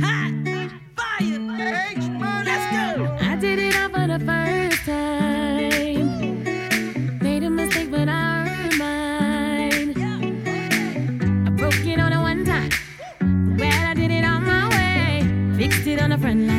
Hot, fire, let's go. I did it all for the first time. Made a mistake, but I earned mine. I broke it on a one time. Well, I did it on my way. Fixed it on the front line.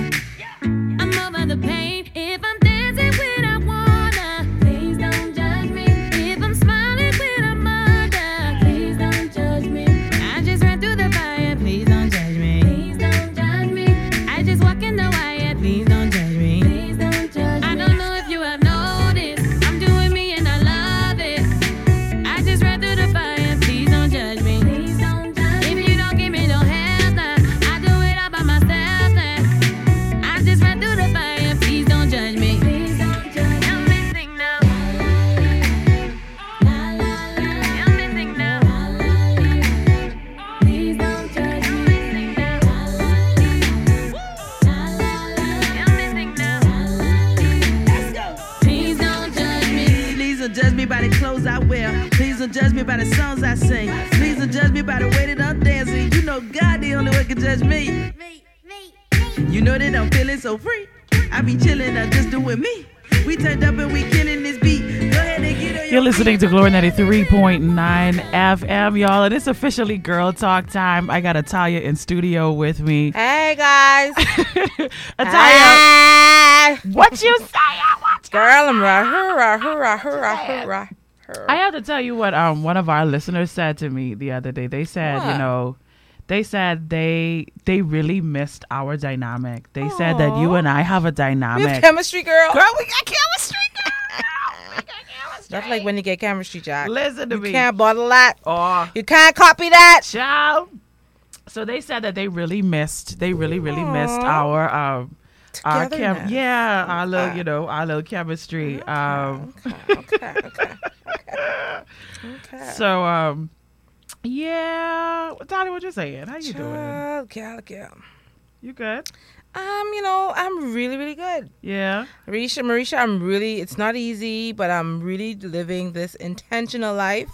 Don't judge me by the songs I sing. Please don't judge me by the way that I'm dancing. You know God the only one can judge me. You know that I'm feeling so free. I be chilling, I just doing me. We turned up and we killing this beat. Go ahead and get on your You're listening to Glory 93.9 FM, y'all, and it's officially girl talk time. I got Italia in studio with me. Hey guys. Italia, what you say? What Girl, I'm right. Hurrah, hurrah, hurrah, hurrah. I have to tell you what um one of our listeners said to me the other day. They said, you know, they said they they really missed our dynamic. They said that you and I have a We dynamic. have chemistry, girl. Girl, we got chemistry, girl. That's like when you get chemistry, Jack. Listen to you me. You can't bottle that. Oh, You can't copy that. child. So they said that they really missed. They really, really missed our um our chem- yeah, our little, Okay. you know, our little chemistry. Um Okay, okay, okay. so um yeah, Donnie, what you saying? How you doing? Child, gal, gal. You good? Um, you know, I'm really, really good. Yeah. Mericha, Mericha, I'm really, it's not easy, but I'm really living this intentional life.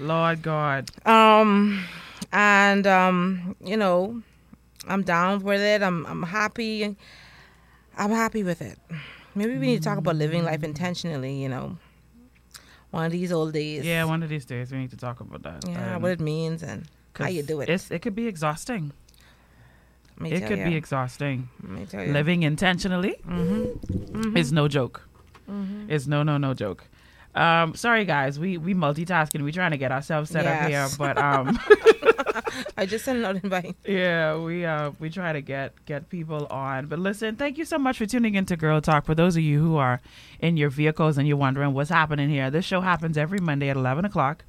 Lord God. Um, and, um, you know, I'm down with it. I'm, I'm happy. I'm happy with it. Maybe we need to talk about living life intentionally, you know, one of these old days. Yeah, one of these days we need to talk about that. Yeah, Um, what it means and how you do it. It's, it could be exhausting. It could ya. be exhausting. Let me tell you. Living intentionally Mm-hmm. is no joke. It's no, no, no joke. Um, sorry guys, we we multitasking. We trying to get ourselves set up here, but um, I just sent an invite. yeah, we uh we try to get get people on. But listen, thank you so much for tuning into Girl Talk. For those of you who are in your vehicles and you're wondering what's happening here, this show happens every Monday at eleven o'clock.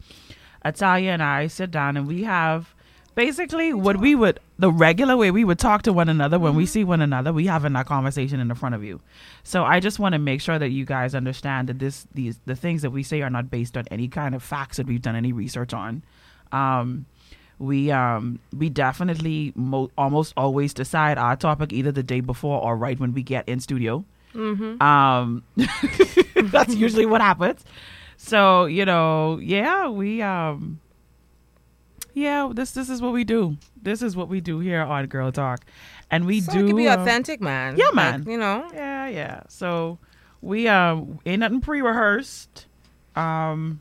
Italia and I sit down and we have basically what we would the regular way we would talk to one another when we see one another we having that conversation in the front of you so i just want to make sure that you guys understand that this these the things that we say are not based on any kind of facts that we've done any research on. Um we um we definitely mo- almost always decide our topic either the day before or right when we get in studio. Um that's usually what happens. So you know yeah we um yeah this this is what we do. This is what we do here on girl talk and we so do it can be authentic, man. yeah, Like, man. you know. yeah yeah so we um ain't nothing pre-rehearsed um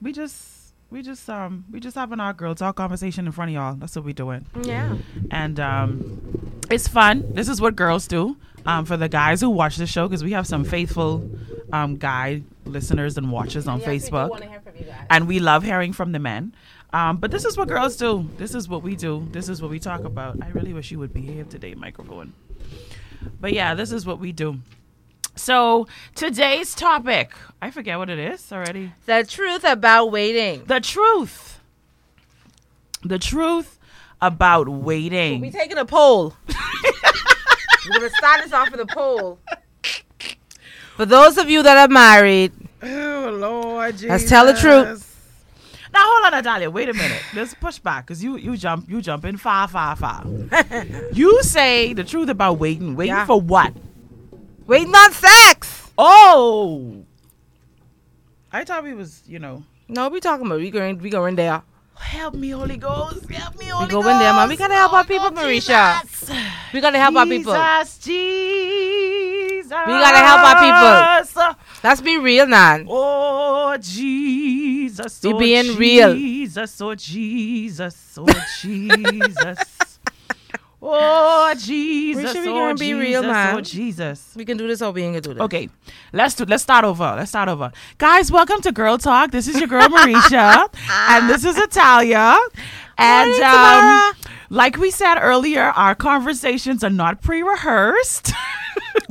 we just we just um we just having our girl talk conversation in front of y'all that's what we doing Yeah. and um It's fun. This is what girls do. Um, for the guys who watch the show, because we have some faithful um, guy listeners and watchers on Facebook, we and we love hearing from the men. Um, but this is what girls do. This is what we do. This is what we talk about. I really wish you would behave today, microphone. But yeah, this is what we do. So today's topic, I forget what it is already. The truth about waiting. The truth. The truth about waiting. We're taking a poll. We're gonna start this off with a poll. For those of you that are married, Oh Lord, Jesus. Let's tell the truth. Now hold on, Natalia. Wait a minute. Let's push back because you you jump you jump in far far far. you say the truth about waiting. Waiting Yeah. for what? waiting on sex. Oh, I thought we was you know. No, we talking about we going we going there. Help me, Holy Ghost. Help me, Holy We go in there, man. We Ghost. gotta help our people, Mericha. Jesus. We gotta help our people. Jesus, Jesus. We gotta help our people. Let's be real, man. Oh Jesus, We oh, being real. Jesus, oh Jesus, oh Jesus, oh Jesus, We should be oh gonna be real, Jesus, man. oh Jesus. We can do this or we ain't gonna do this. Okay, let's do, let's start over. Let's start over, guys. Welcome to Girl Talk. This is your girl Mericha, and this is Italia. And Morning, um, like we said earlier, our conversations are not pre-rehearsed.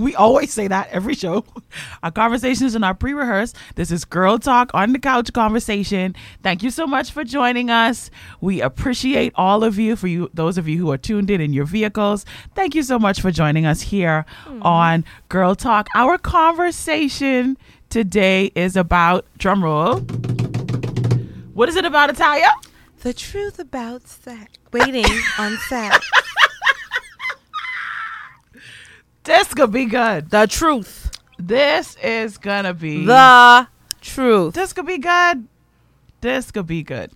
we always say that every show. Our conversations are not pre-rehearsed. This is Girl Talk on the couch conversation. Thank you so much for joining us. We appreciate all of you for you those of you who are tuned in in your vehicles. Thank you so much for joining us here hmm. on Girl Talk. Our conversation today is about drum roll. What is it about, Italia? The truth about sex. Waiting on sex. This could be good. The truth. This is gonna be The truth. This could be good. This could be good.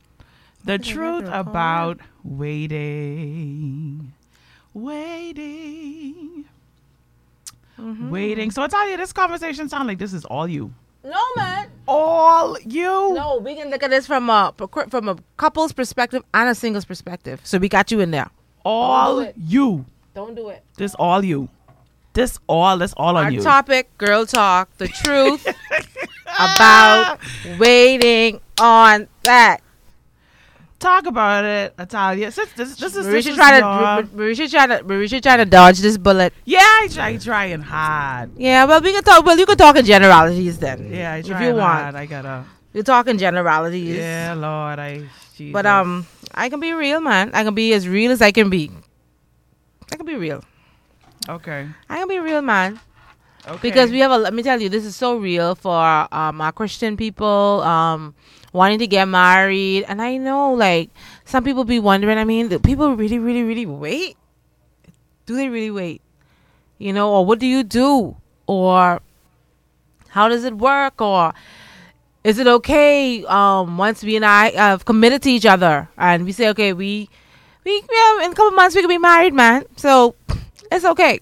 The truth about waiting. Waiting. Mm-hmm. Waiting. So I tell you, this conversation sounds like this is all you. No, man. All you. No, we can look at this from a from a couple's perspective and a single's perspective. So we got you in there. all it. you. Don't do it. This all you. This all. This all on Our you. topic, girl talk, the truth about waiting on that. Talk about it, Natalia. Since this, this is, this Mericha is trying to Mericha trying to Mericha trying to dodge this bullet. Yeah, I try trying hard. Yeah, well we can talk. Well, you can talk in generalities then. Yeah, I if try you hard. want. I gotta. You talk in generalities. Yeah, Lord, I. Jesus. But um, I can be real, man. I can be as real as I can be. I can be real. Okay. I can be real, man. Okay. Because we have a. Let me tell you, this is so real for um our Christian people um wanting to get married, and I know like some people be wondering. I mean, do people really, really, really wait? Do they really wait? You know, or what do you do, or how does it work, or is it okay um once we and I have committed to each other and we say okay we we yeah in a couple months we can be married man so it's okay.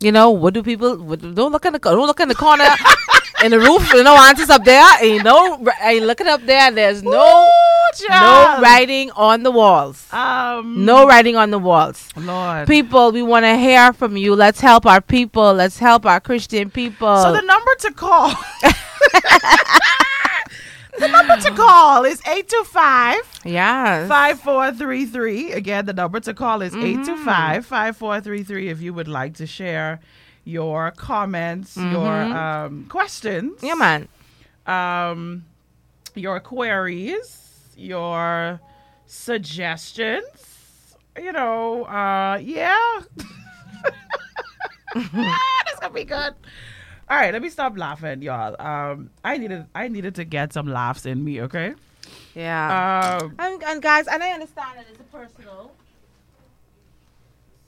You know what do people what, don't look in the don't look in the corner in the roof you know aunties up there. Ain't no ain't looking up there. There's no no writing on the walls. Um. no writing on the walls. Lord. people we want to hear from you. Let's help our people. Let's help our christian people. So the number to call. the number to call is 825 yes 5433. Again, the number to call is Mm-hmm. 825 5433 if you would like to share your comments, your um, questions, Mm-hmm. yeah man um, your queries, your suggestions. You know, uh, yeah. That's gonna be good. All right, let me stop laughing, y'all. Um, I needed, I needed to get some laughs in me. Okay. yeah Um, And, and guys, and I understand that it's a personal.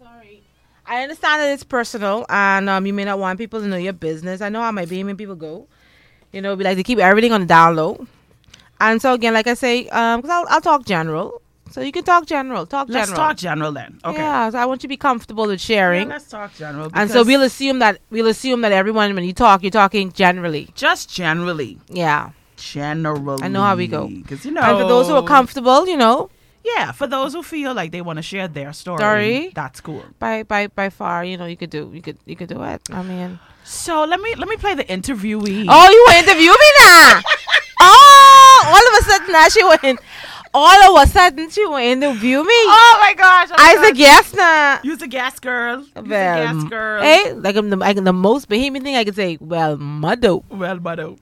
Sorry. I understand that it's personal, and um, you may not want people to know your business. I know how my baby people go. You know, we like to keep everything on the down low. And so again, like I say, um, because I'll, I'll talk general. So you can talk general. Talk general. let's talk general then. Okay. Yeah, so I want you to be comfortable with Yeah, sharing. let's talk general. and so we'll assume that we'll assume that everyone when you talk, you're talking generally. just generally, Yeah. generally. I know how we go. Because you know, And for those who are comfortable, you know, Yeah, for those who feel like they want to share their story, Story? that's cool. By by by far, you know, you could do you could you could do it. I mean, So let me let me play the interviewee. oh, you want to interview me now? oh, all of a sudden now she went. All of a sudden she went to interview me. Oh my gosh! oh my I said gosh. yes now. Use a gas girl. A Well, gas girl. Hey, like I'm the, like the most behemoth thing I could say. Well, mother. Well, Mado. Um,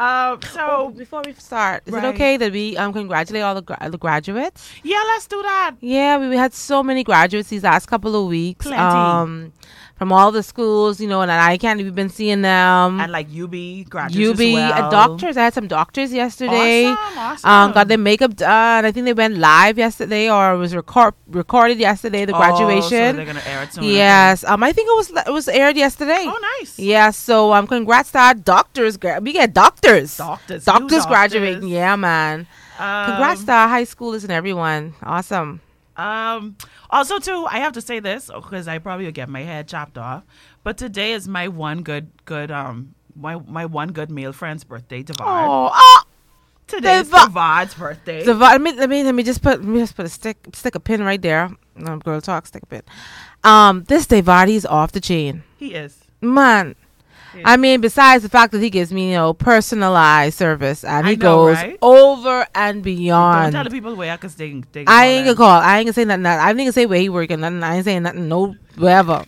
Oh, so before we start, is Right. it okay that we um congratulate all the gra- the graduates? yeah, let's do that. Yeah, we, we had so many graduates these last couple of weeks. Plenty. Um, from all the schools, you know, and I can't. We've been seeing them. And like UB graduates UB as well. uh, doctors. I had some doctors yesterday. Awesome, awesome. Um, got their makeup done. I think they went live yesterday, or was record recorded yesterday. The Oh, so graduation. they're gonna air it soon. yes. Um, I think it was it was aired yesterday. Oh, nice. Yeah. So um, congrats to our doctors. gra- We get doctors. Doctors. Doctors graduating. doctors. Yeah, man. Congrats Um, to our high schoolers and everyone. Awesome. Um. Also, too, I have to say this because I probably will get my head chopped off. But today is my one good, good, um, my my one good male friend's birthday, Devad. Oh, oh. Today's Devad. Devad's birthday. So let me let me let me just put let me just put a stick stick a pin right there. Um, girl talk stick a pin. Um, this Devati is off the chain, he is. man. I mean, besides the fact that he gives me you know personalized service and I he know, goes right? over and beyond. Don't tell the people where because they, they I ain't gonna call. I ain't gonna say nothing. I ain't gonna say where he working. Nothing. I ain't saying nothing. No, wherever.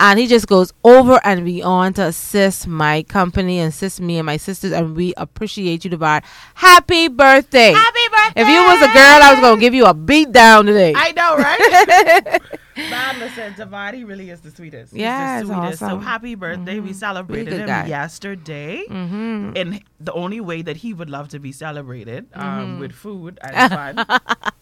And he just goes over and beyond to assist my company, and assist me and my sisters, and we appreciate you, Devar. Happy birthday! Happy birthday! If you was a girl, I was gonna give you a beat down today. I know, right? Man, listen, he really is the sweetest. He's Yes, the sweetest. awesome. So happy birthday. We celebrated him guy. yesterday mm-hmm. in the only way that he would love to be celebrated, um, with food and fun.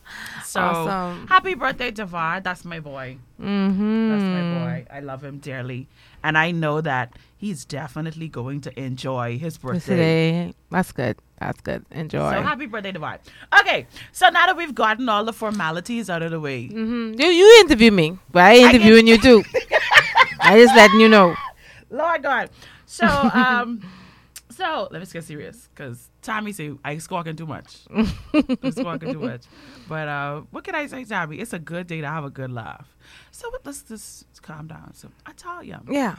so Awesome. happy birthday, Devad. That's my boy. Mm-hmm. That's my boy. I love him dearly. And I know that he's definitely going to enjoy his birthday. Today, that's good. That's good. Enjoy. So happy birthday, Devad. Okay, so now that we've gotten all the formalities out of the way, hmm You you interview me, but I interviewing you too. I just letting you know. Lord God. So, um, so let's get serious because Tommy said I squawking too much. I'm squawking too much. But uh, what can I say, Tommy? It's a good day to have a good laugh. So let's just calm down. So I tell you, Yeah.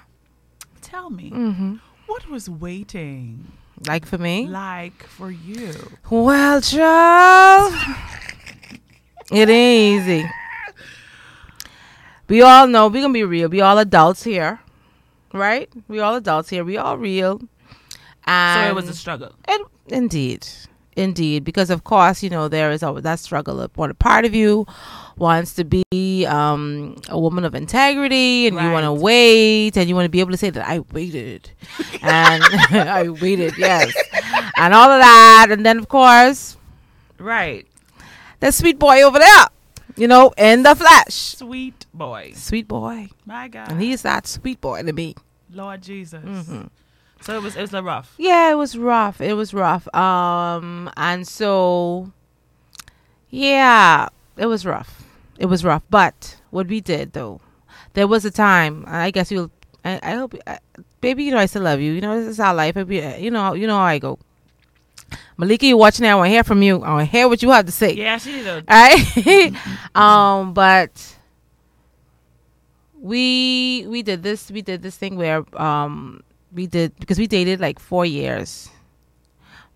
tell me, Mm-hmm. what was waiting Like for me. like for you? Well, child, it ain't easy. We all know we're gonna be real. We all adults here, right? We all adults here. We all real. So it was a struggle. And indeed, indeed, because of course, you know there is always that struggle. One part of you wants to be um, a woman of integrity, and you want to wait, and you want to be able to say that I waited, and I waited, yes, and all of that, and then of course, Right. that sweet boy over there, you know, in the flesh, Sweet boy. sweet boy, My God. and he's that sweet boy to me. Lord Jesus. Mm-hmm. So it was it was a rough. Yeah, it was rough. It was rough. Um, and so, yeah, it was rough. It was rough. But what we did though, there was a time. I guess you'll. I, I hope, I, baby. You know I still love you. You know this is our life. It be- You know. You know how I go. Malika, you watching now? I want to hear from you. I want to hear what you have to say. Yeah, she did. All right. um, but we we did this we did this thing where um we did because we dated like four years,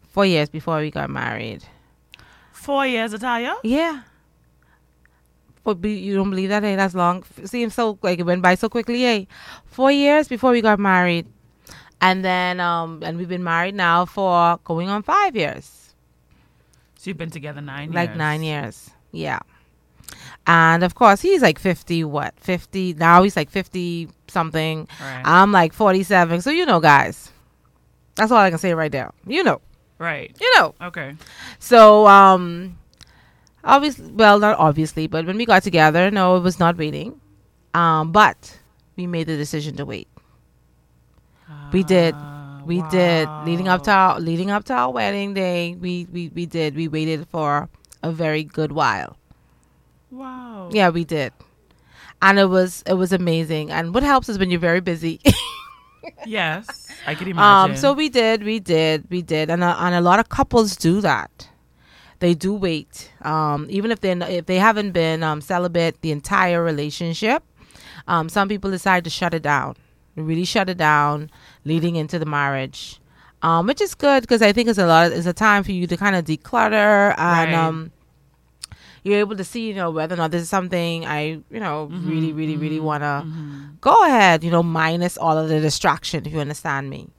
four years before we got married. Four years, Italia. Yeah. But be, you don't believe that? Hey, that's long. Seems so like it went by so quickly. Hey, four years before we got married, and then um and we've been married now for going on five years. So you've been together nine like years. nine years. Yeah. And of course, he's like 50, what, 50? Now he's like 50 something. Right. I'm like 47. So, you know, guys, that's all I can say right now. You know, right. you know. Okay. So, um, obviously, well, not obviously, but when we got together, no, it was not waiting. Um, but we made the decision to wait. We did. Ah, We did. Leading up to our leading up to our wedding day, we, we, we did. We waited for a very good while. Wow. Yeah, we did. And it was it was amazing. And what helps is when you're very busy. Yes, I can imagine. um so we did, we did, we did. And a, and a lot of couples do that. they do wait, um, even if they if they haven't been um, celibate the entire relationship. Um, some people decide to shut it down, really shut it down, leading into the marriage, um, which is good because I think it's a lot. Of, It's a time for you to kind of declutter and. Right. Um, you're able to see, you know, whether or not this is something I, you know, really, really, really want to go ahead, you know, minus all of the distraction, if you understand me.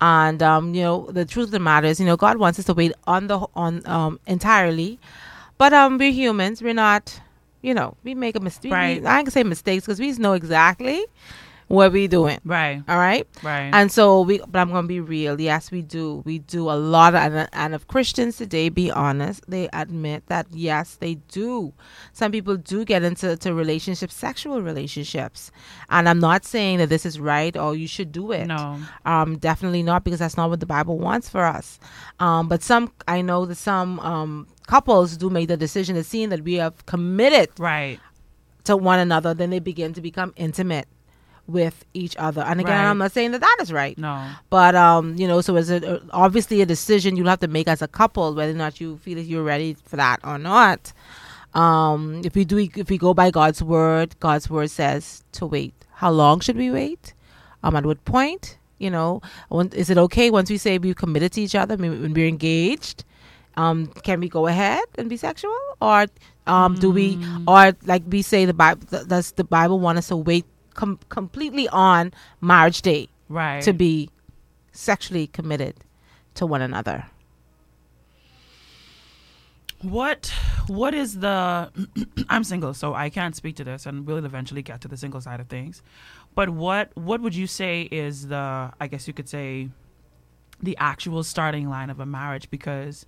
And um, you know, the truth of the matter is, you know, God wants us to wait on the on um entirely, but um, we're humans. We're not, you know, we make a mistake. Right. I gonna say mistakes because we know exactly what we doing. Right. All right. Right. And so we, but I'm gonna be real. Yes, we do. We do a lot, of, and and if Christians today be honest, they admit that yes, they do. Some people do get into to relationships, sexual relationships, and I'm not saying that this is right or you should do it. No. Um, definitely not because that's not what the Bible wants for us. Um, but some, I know that some um couples do make the decision to seeing that we have committed Right. to one another, then they begin to become intimate with each other. And again, Right. I'm not saying that that is right. No. But um, you know, so it's a, obviously a decision you'll have to make as a couple whether or not you feel that you're ready for that or not. Um, if we do, if we go by God's word, God's word says to wait. How long should we wait? Um, at what point? You know, when, is it okay once we say we've committed to each other, when when we're engaged? Um, can we go ahead and be sexual, or um, do we, or like we say the Bible? Does the Bible want us to wait com- completely on marriage day? Right. to be sexually committed to one another. What what is the I'm single, so I can't speak to this and we'll eventually get to the single side of things. But what what would you say is the I guess you could say the actual starting line of a marriage because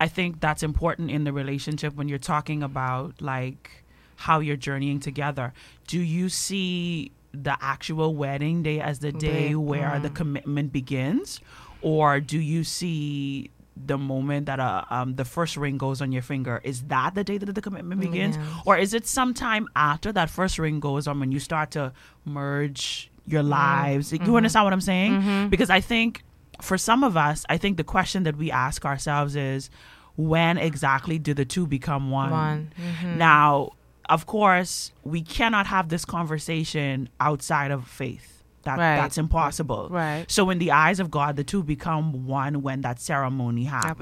I think that's important in the relationship when you're talking about like how you're journeying together. Do you see the actual wedding day as the day where the mm. commitment begins? Or do you see the moment that uh, um, the first ring goes on your finger? Is that the day that the commitment begins? Yes. or is it sometime after that first ring goes on when you start to merge your lives? You understand what i'm saying? Because i think for some of us i think the question that we ask ourselves is when exactly do the two become one, One. now of course we cannot have this conversation outside of faith that Right. that's impossible Right. so in the eyes of god the two become one when that ceremony happens,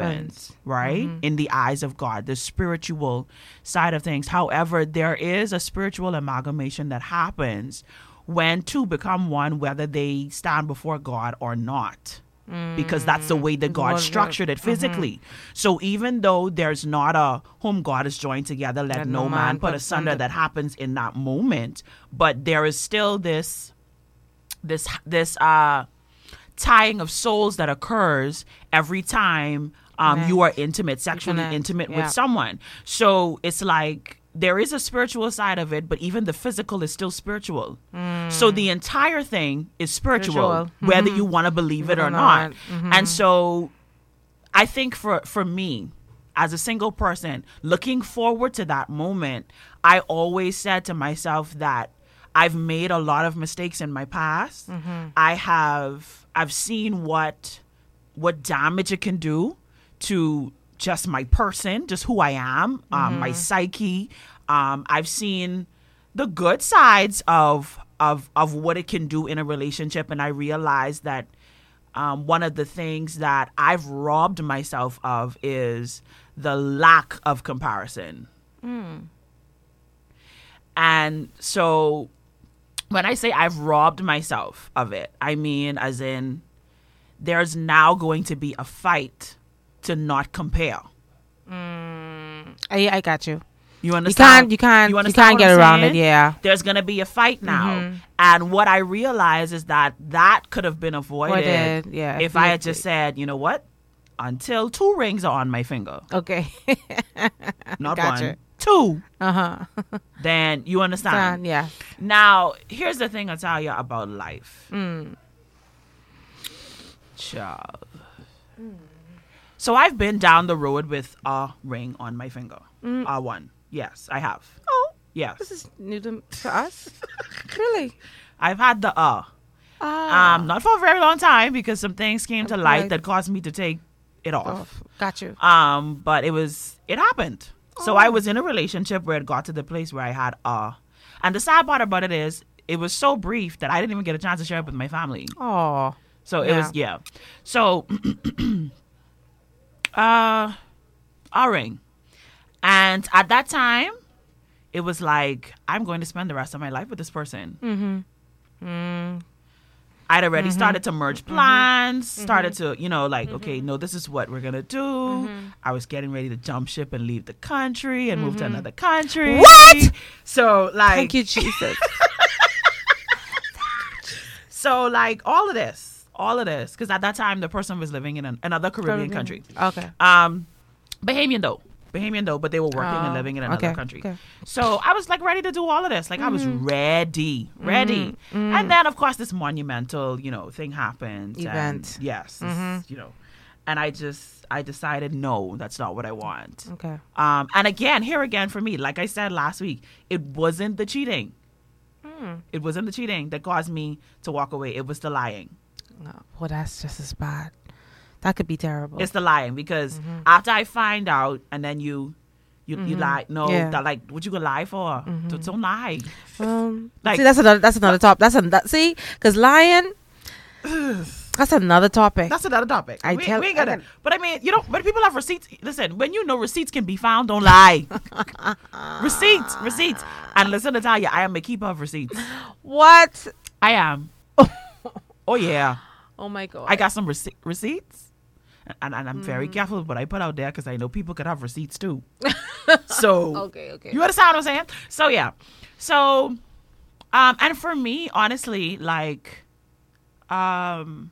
Happens. right mm-hmm. in the eyes of god the spiritual side of things however there is a spiritual amalgamation that happens when two become one whether they stand before god or not because that's the way that God structured it physically. So even though there's not a whom God is joined together, let, no, man put asunder that happens in that moment, but there is still this this this uh tying of souls that occurs every time um you are intimate, sexually intimate yeah. with someone. So it's like there is a spiritual side of it, but even the physical is still spiritual. Hmm. So the entire thing is spiritual, Spiritual. whether mm-hmm. you want to believe it Or or not. not. Mm-hmm. And so I think for for me as a single person looking forward to that moment, I always said to myself that I've made a lot of mistakes in my past. Mm-hmm. I have I've seen what what damage it can do to just my person, just who I am, um, my psyche. Um, I've seen the good sides of of of what it can do in a relationship, and I realized that um, one of the things that I've robbed myself of is the lack of comparison. And so when I say I've robbed myself of it, I mean as in there's now going to be a fight to not compare. I, I got you. You understand? You can't, you can't, you, understand can't get around it. Yeah. There's gonna be a fight now, and what I realize is that that could have been avoided yeah, if I had just said, you know what, until two rings are on my finger, Okay. not Gotcha. one, two, uh huh. then you understand. yeah. Now, here's the thing I tell you about life. Mm. Child. So I've been down the road with a ring on my finger. A one. Yes, I have. Mm. Oh, Yes. this is new to, to us. really? I've had the uh. Ah. Um, not for a very long time because some things came to light Okay. that caused me to take it off. Off. Got you. Um, but it was it happened. So I was in a relationship where it got to the place where I had uh and the sad part about it is it was so brief that I didn't even get a chance to share it with my family. Oh. So it was yeah. So uh a ring. And at that time it was like I'm going to spend the rest of my life with this person. Mm-hmm. Mm. I'd already started to Mm-hmm. merge plans, started to, you know, like, okay, no, this is what we're gonna do. Mm-hmm. I was getting ready to jump ship and leave the country and move to another country. What? So like Thank you, Jesus. so like all of this, all of this, because at that time the person was living in an, another Caribbean country. Okay. Um Bahamian though. Bahamian though, but they were working and Oh, living in another okay, country. okay. So I was like ready to do all of this. Like I was mm-hmm. ready, mm-hmm. ready. Mm-hmm. And then of course this monumental, you know, thing happened. and Event. yes. this- You know. And I just I decided no, that's not what I want. Okay. Um and again, here again for me, like I said last week, it wasn't the cheating. Hmm. It wasn't the cheating that caused me to walk away. It was the lying. No, well, that's just as bad. That could be terrible. It's the lying because Mm-hmm. after I find out and then you you, you lie no Yeah. Mm-hmm. that like what you gonna lie for don't, don't lie Um, Like- see, that's another. That's another top. That's a that, see, because lying. that's another topic. that's another topic I we, tell- we ain't gonna I but I mean you know when people have receipts listen when you know receipts can be found don't lie receipts receipts and listen to tell you I am a keeper of receipts what? I am oh yeah Oh my god! I got some rece- receipts and, and I'm very Mm. careful with what I put out there because I know people could have receipts too so Okay. Okay. You understand what I'm saying? So yeah. So um and for me, honestly, like um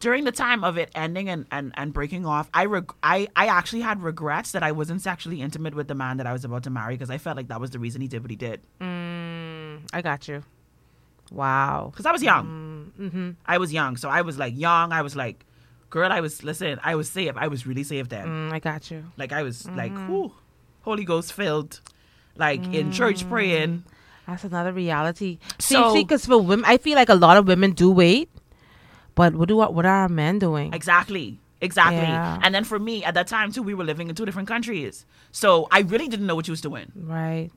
during the time of it ending and, and, and breaking off, I, reg- I I actually had regrets that I wasn't sexually intimate with the man that I was about to marry because I felt like that was the reason he did what he did. Mm, I got you. Wow. Because I was young. Mm-hmm. I was young, so I was like young. I was like, girl, I was listen. I was safe. I was really safe then. Mm, I got you. Like I was like, Mm-hmm. whew, Holy Ghost filled, like in church praying. That's another reality. See, because for women, I feel like a lot of women do wait, but what do what are our men doing? Exactly. Exactly. Yeah. And then for me, at that time too, we were living in two different countries. So I really didn't know what you was doing. Right.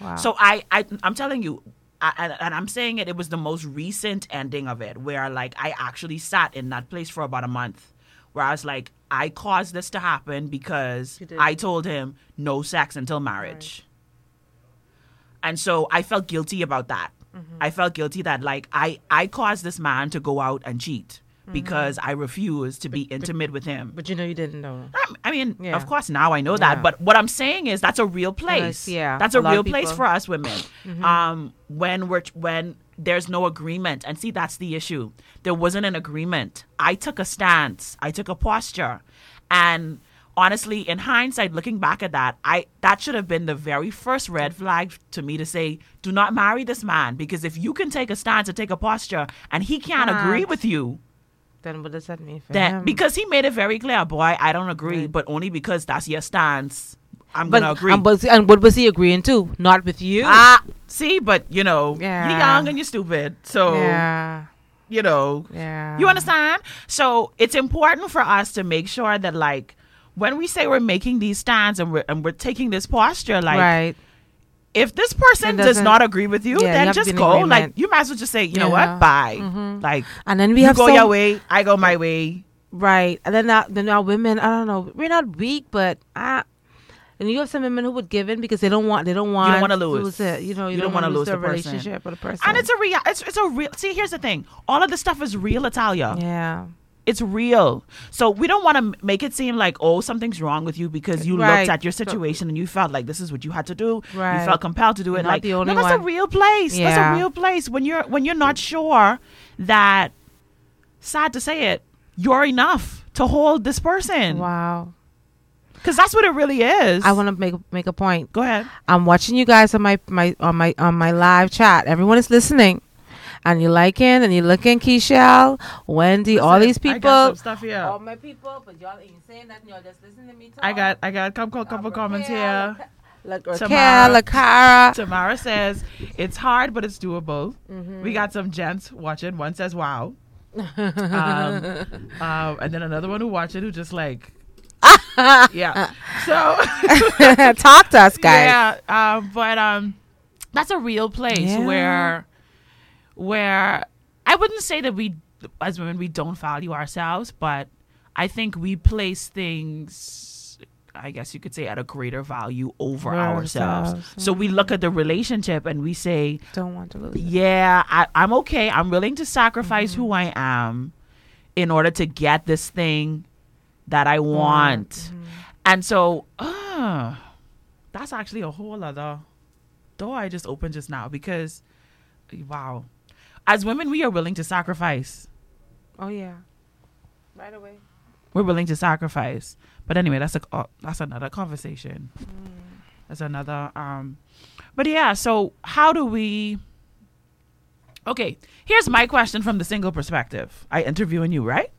Wow. So I, I I'm telling you, I, and, and I'm saying it, it was the most recent ending of it where like I actually sat in that place for about a month where I was like, I caused this to happen because I told him no sex until marriage. And so I felt guilty about that. Mm-hmm. I felt guilty that like I I caused this man to go out and cheat Mm-hmm. because I refused to be intimate with him. but you know you didn't know. Um, I mean, Yeah. of course, now I know Yeah. that. But what I'm saying is that's a real place. yeah, that's a a, real place for us women. Um, when we're when there's no agreement, and see, that's the issue. There wasn't an agreement. I took a stance. I took a posture, and honestly, in hindsight, looking back at that, I that should have been the very first red flag to me to say, do not marry this man because if you can take a stance and take a posture, and he can't agree with you Then what does that mean for that him? because he made it very clear, boy, I don't agree, Right. but only because that's your stance. I'm but, gonna agree. And, but, and what was he agreeing to? Not with you. ah, see, but you know, Yeah. you're young and you're stupid, so Yeah. you know, Yeah. you understand. So it's important for us to make sure that like when we say we're making these stands and we're and we're taking this posture, like right. If this person does doesn't- agree with you, Yeah, then to just go. Like you might as well just say, you know what, bye. Mhm. Like And then we you have go so, your way, I go my way. Right. And then now, then now women, I don't know, we're not weak, but I. And you have some women who would give in because they don't want, they don't want, You wanna lose. it. You know, you, You don't, don't want wanna lose lose the the person. relationship with a person. And it's a real. It's it's a real. See, here's the thing. All of this stuff is real, Italia. yeah. It's real. So we don't want to make it seem like oh something's wrong with you because you Right. looked at your situation and you felt like this is what you had to do. Right. You felt compelled to do it. Not like the only no, that's a real place. Yeah. That's a real place when you're when you're not sure that. Sad to say it, you're enough to hold this person Wow. because that's what it really is. I want to make make a point. go ahead. I'm watching you guys on my my on my on my live chat. Everyone is listening, and you're liking and you're looking. Keishel, Wendy, all these people. I got people. some stuff here. All my people, but y'all ain't saying nothing. Y'all just listening to me talk. I got I got a couple couple comments here. Like Raquel, Tamara. Lakara. Tamara says it's hard, but it's doable. Mm-hmm. We got some gents watching. One says, "Wow." um, um, and then another one who watched it who just like, yeah. So Talk to us, guys. yeah, um, but um, that's a real place Yeah. where, where I wouldn't say that we, as women, we don't value ourselves, but I think we place things. I guess you could say at a greater value over ourselves. ourselves, So we look at the relationship and we say, Don't want to lose. it. yeah, I, I'm okay. I'm willing to sacrifice Mm-hmm. who I am in order to get this thing that I want. Mm-hmm. And so, uh, that's actually a whole other door I just opened just now because, wow. As women, we are willing to sacrifice. Oh yeah. Right away. We're willing to sacrifice. But anyway, that's a uh, that's another conversation. That's another um but yeah, so how do we Okay, here's my question from the single perspective. I interviewing you, right?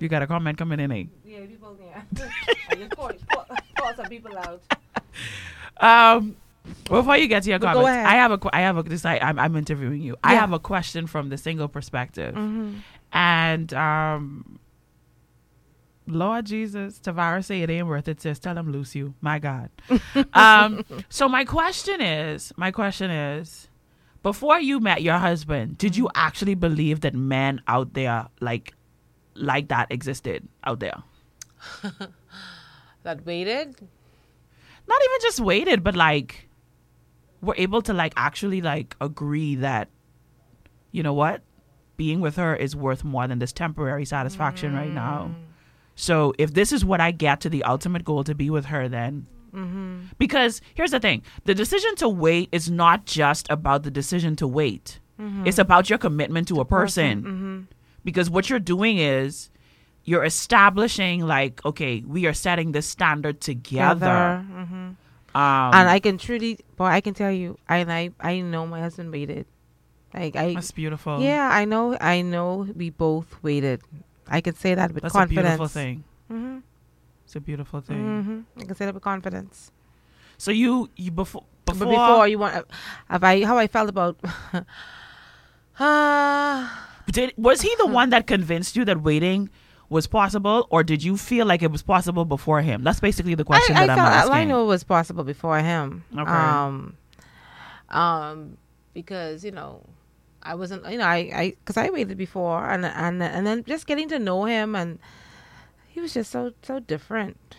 You got a comment coming in, eh? Yeah, people. Yeah. I just call, call, call some people out. Um, before you get to your But comments. I have a, I have a, this, I, I'm, I'm interviewing you. I have a question from the single perspective, Mm-hmm. and um, Lord Jesus, Tavares say it ain't worth it. Sis, tell him loose you. My God. um, so my question is, my question is, before you met your husband, did you actually believe that men out there like, like that existed out there? That waited. not even just waited, but like were able to like actually like agree that you know what, being with her is worth more than this temporary satisfaction right now. Mm. So if this is what I get to the ultimate goal to be with her, then. Mm-hmm. Because here's the thing the decision to wait is not just about the decision to wait, mm-hmm. it's about your commitment to a person. Mm-hmm. Because what you're doing is you're establishing, like, okay, we are setting this standard together. Mhm. Um, and I can truly, boy, I can tell you, I I I know my husband waited. Like I, that's beautiful. yeah, I know, I know we both waited. I can say that with confidence. That's a beautiful thing. Mm-hmm. It's a beautiful thing. Mm-hmm. I can say that with confidence. So you you before before, But before you want, have I how I felt about? Ah, did was he the one that convinced you that waiting was possible, or did you feel like it was possible before him? That's basically the question I, I that I'm felt, asking. I know it was possible before him. Okay. Um, um, because you know, I wasn't, you know, I, I, because I waited before, and and and then just getting to know him, and he was just so so different.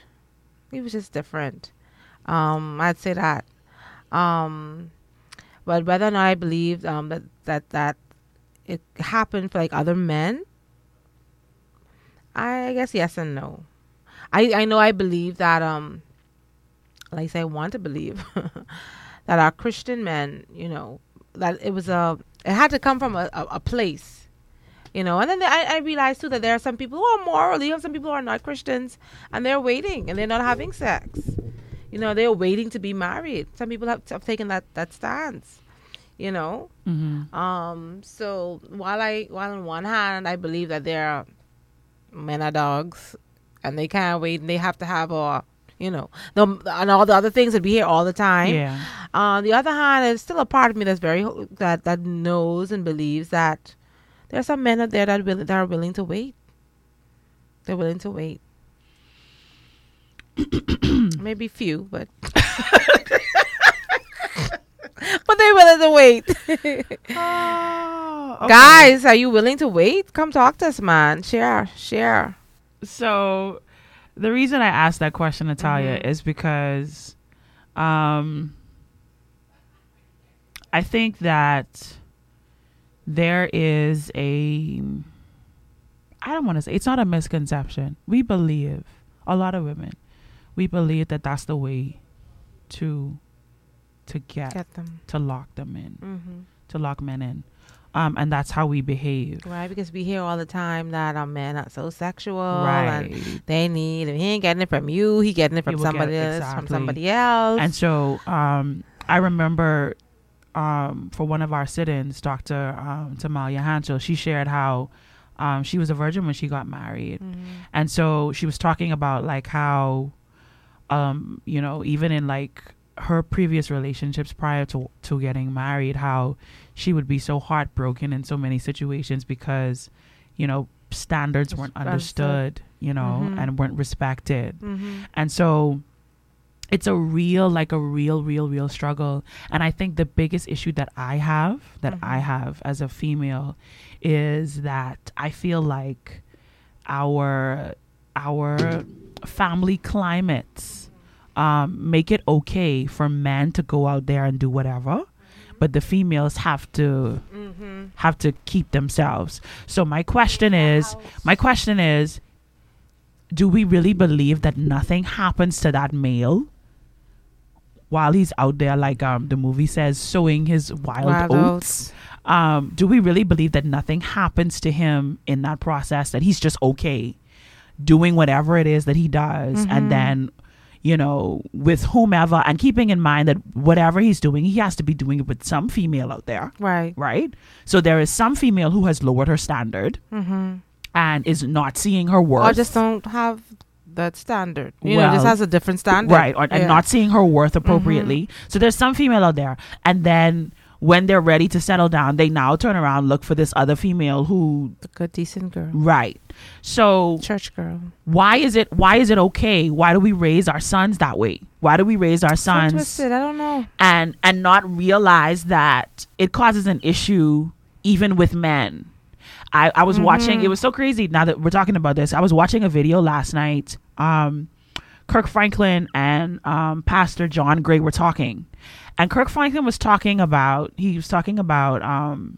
He was just different. Um, I'd say that. Um, but whether or not I believed um that that that it happened for like other men, I guess yes and no. I I know I believe that um like I say I want to believe that our Christian men, you know, that it was a it had to come from a, a, a place. You know, and then I, I realized too that there are some people who are moral, you have some people who are not Christians and they're waiting and they're not having sex. You know, they're waiting to be married. Some people have, have taken that, that stance. You know? Mhm. Um, so while I while on one hand I believe that there are men are dogs and they can't wait and they have to have a you know the, and all the other things that we hear all the time. Yeah. On the other hand, there's still a part of me that's very that that knows and believes that there are some men out there that will that are willing to wait. They're willing to wait. Maybe few, but but they're willing to wait. Oh, okay. Guys, are you willing to wait? Come talk to us, man. Share, share. So the reason I asked that question, Natalia, Mm-hmm. is because um I think that there is a I don't want to say it's not a misconception. We believe a lot of women we believe that that's the way to to get, Get them. to lock them in, Mm-hmm. to lock men in. Um and that's how we behave. Right, because we hear all the time that our men are so sexual Right. and they need, and he ain't getting it from you, he getting it from He will get- somebody else, from somebody else. And so um, I remember um, for one of our sit-ins, Dr. Um, Tamalia Hanchel, she shared how um, she was a virgin when she got married, Mm-hmm. and so she was talking about like how, um, you know, even in like her previous relationships prior to to getting married, how she would be so heartbroken in so many situations because, you know, standards weren't Understood. you know, Mhm. and weren't respected. Mhm. And so it's a real, like a real, real, real struggle. And I think the biggest issue that I have, that I have as a female, is that I feel like our our family climates um, make it okay for men to go out there and do whatever, but the females have to have to keep themselves. So my question is, my question is, do we really believe that nothing happens to that male while he's out there, like um, the movie says, sowing his wild, Wild oats? Um, do we really believe that nothing happens to him in that process? That he's just okay doing whatever it is that he does, and then you know, with whomever, and keeping in mind that whatever he's doing, he has to be doing it with some female out there Right. right? So there is some female who has lowered her standard and is not seeing her worth. Or just don't have that standard. You know, just has a different standard. right, or, and Yeah. Mm-hmm. not seeing her worth appropriately. So there's some female out there, and then when they're ready to settle down, they now turn around look for this other female who, a good, decent girl. right? So Church girl. why is it why is it okay? Why do we raise our sons that way? Why do we raise our So sons twisted. I don't know. and and not realize that it causes an issue even with men. I, I was watching it was so crazy now that we're talking about this. I was watching a video last night. Um Kirk Franklin and um, Pastor John Gray were talking. And Kirk Franklin was talking about he was talking about um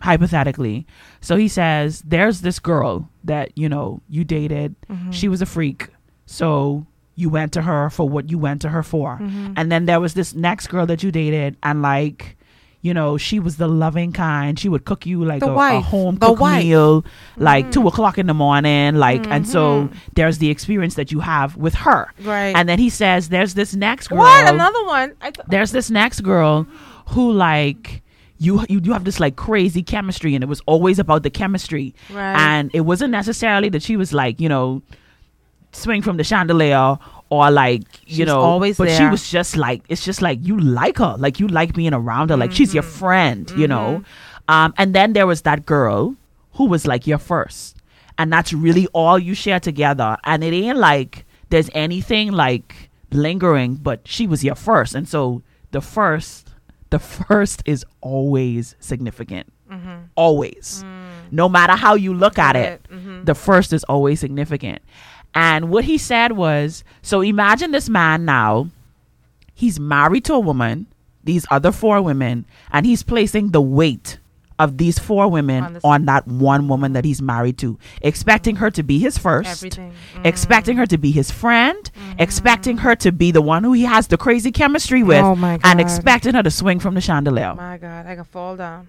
hypothetically. So he says there's this girl that, you know, you dated. She was a freak. So you went to her for what you went to her for. And then there was this next girl that you dated and like you know, she was the loving kind. She would cook you like a, a home cooked meal, like two mm-hmm. o'clock in the morning. Like, and so mm-hmm. there's the experience that you have with her. Right. And then he says, "There's this next girl." what? Another one? I th- there's this next girl who like you you you have this like crazy chemistry and it was always about the chemistry Right. and it wasn't necessarily that she was like you know swing from the chandelier or like you She's know always but she was just like it's just like you like her. Like you like being around her. Like she's your Mm-hmm. friend you know? Um and then there was that girl who was like your first. And that's really all you share together. And it ain't like there's anything like lingering but she was your first. And so the first the first is always significant. Always. No matter how you look at it the first is always significant and what he said was so imagine this man now he's married to a woman these other four women and he's placing the weight of these four women On on that one woman that he's married to expecting her to be his first Everything. expecting her to be his friend expecting her to be the one who he has the crazy chemistry with Oh and expecting her to swing from the chandelier My God, I can fall down.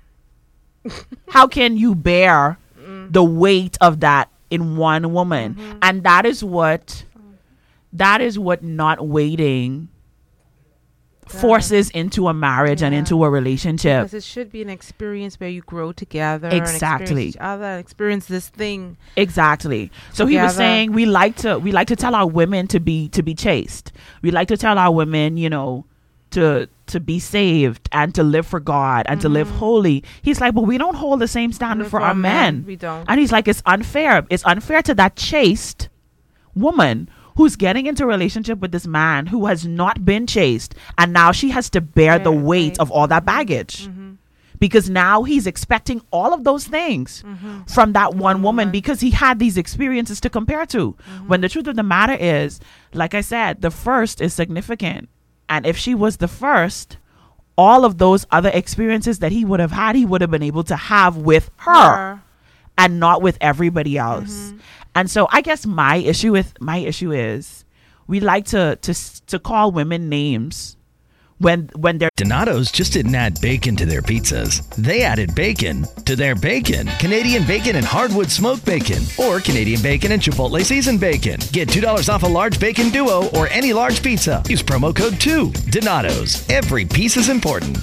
how can you bear Mm. the weight of that in one woman Mm-hmm. and that is what that is what not waiting forces into a marriage and into a relationship Because it should be an experience where you grow together. Exactly. And experience each other experience this thing. Exactly. So he was saying we like to we like to tell our women to be to be chaste. We like to tell our women, you know, to to be saved and to live for God and to live mm-hmm. holy. He's like, but we don't hold the same standard for, our men. We don't. And he's like, it's unfair. It's unfair to that chaste woman who's getting into a relationship with this man who has not been chaste and now she has to bear the weight weight. of all that mm-hmm. baggage mm-hmm. because now he's expecting all of those things from that one woman because he had these experiences to compare to. When the truth of the matter is, like I said, the first is significant. And if she was the first, all of those other experiences that he would have had, he would have been able to have with her and not with everybody else. Mm-hmm. And so I guess my issue with my issue is we like to to to call women names when when they're Donato's just didn't add bacon to their pizzas. They added bacon to their bacon. Canadian bacon and hardwood smoked bacon, or Canadian bacon and Chipotle seasoned bacon. Get $2 off a large bacon duo or any large pizza. Use promo code 2. Donato's. Every piece is important.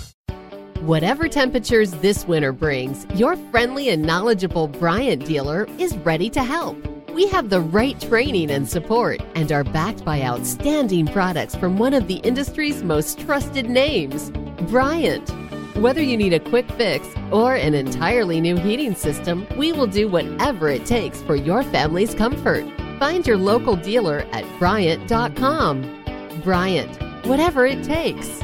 Whatever temperatures this winter brings, your friendly and knowledgeable Bryant dealer is ready to help. We have the right training and support and are backed by outstanding products from one of the industry's most trusted names, Bryant. Whether you need a quick fix or an entirely new heating system, we will do whatever it takes for your family's comfort. Find your local dealer at Bryant.com. Bryant, whatever it takes.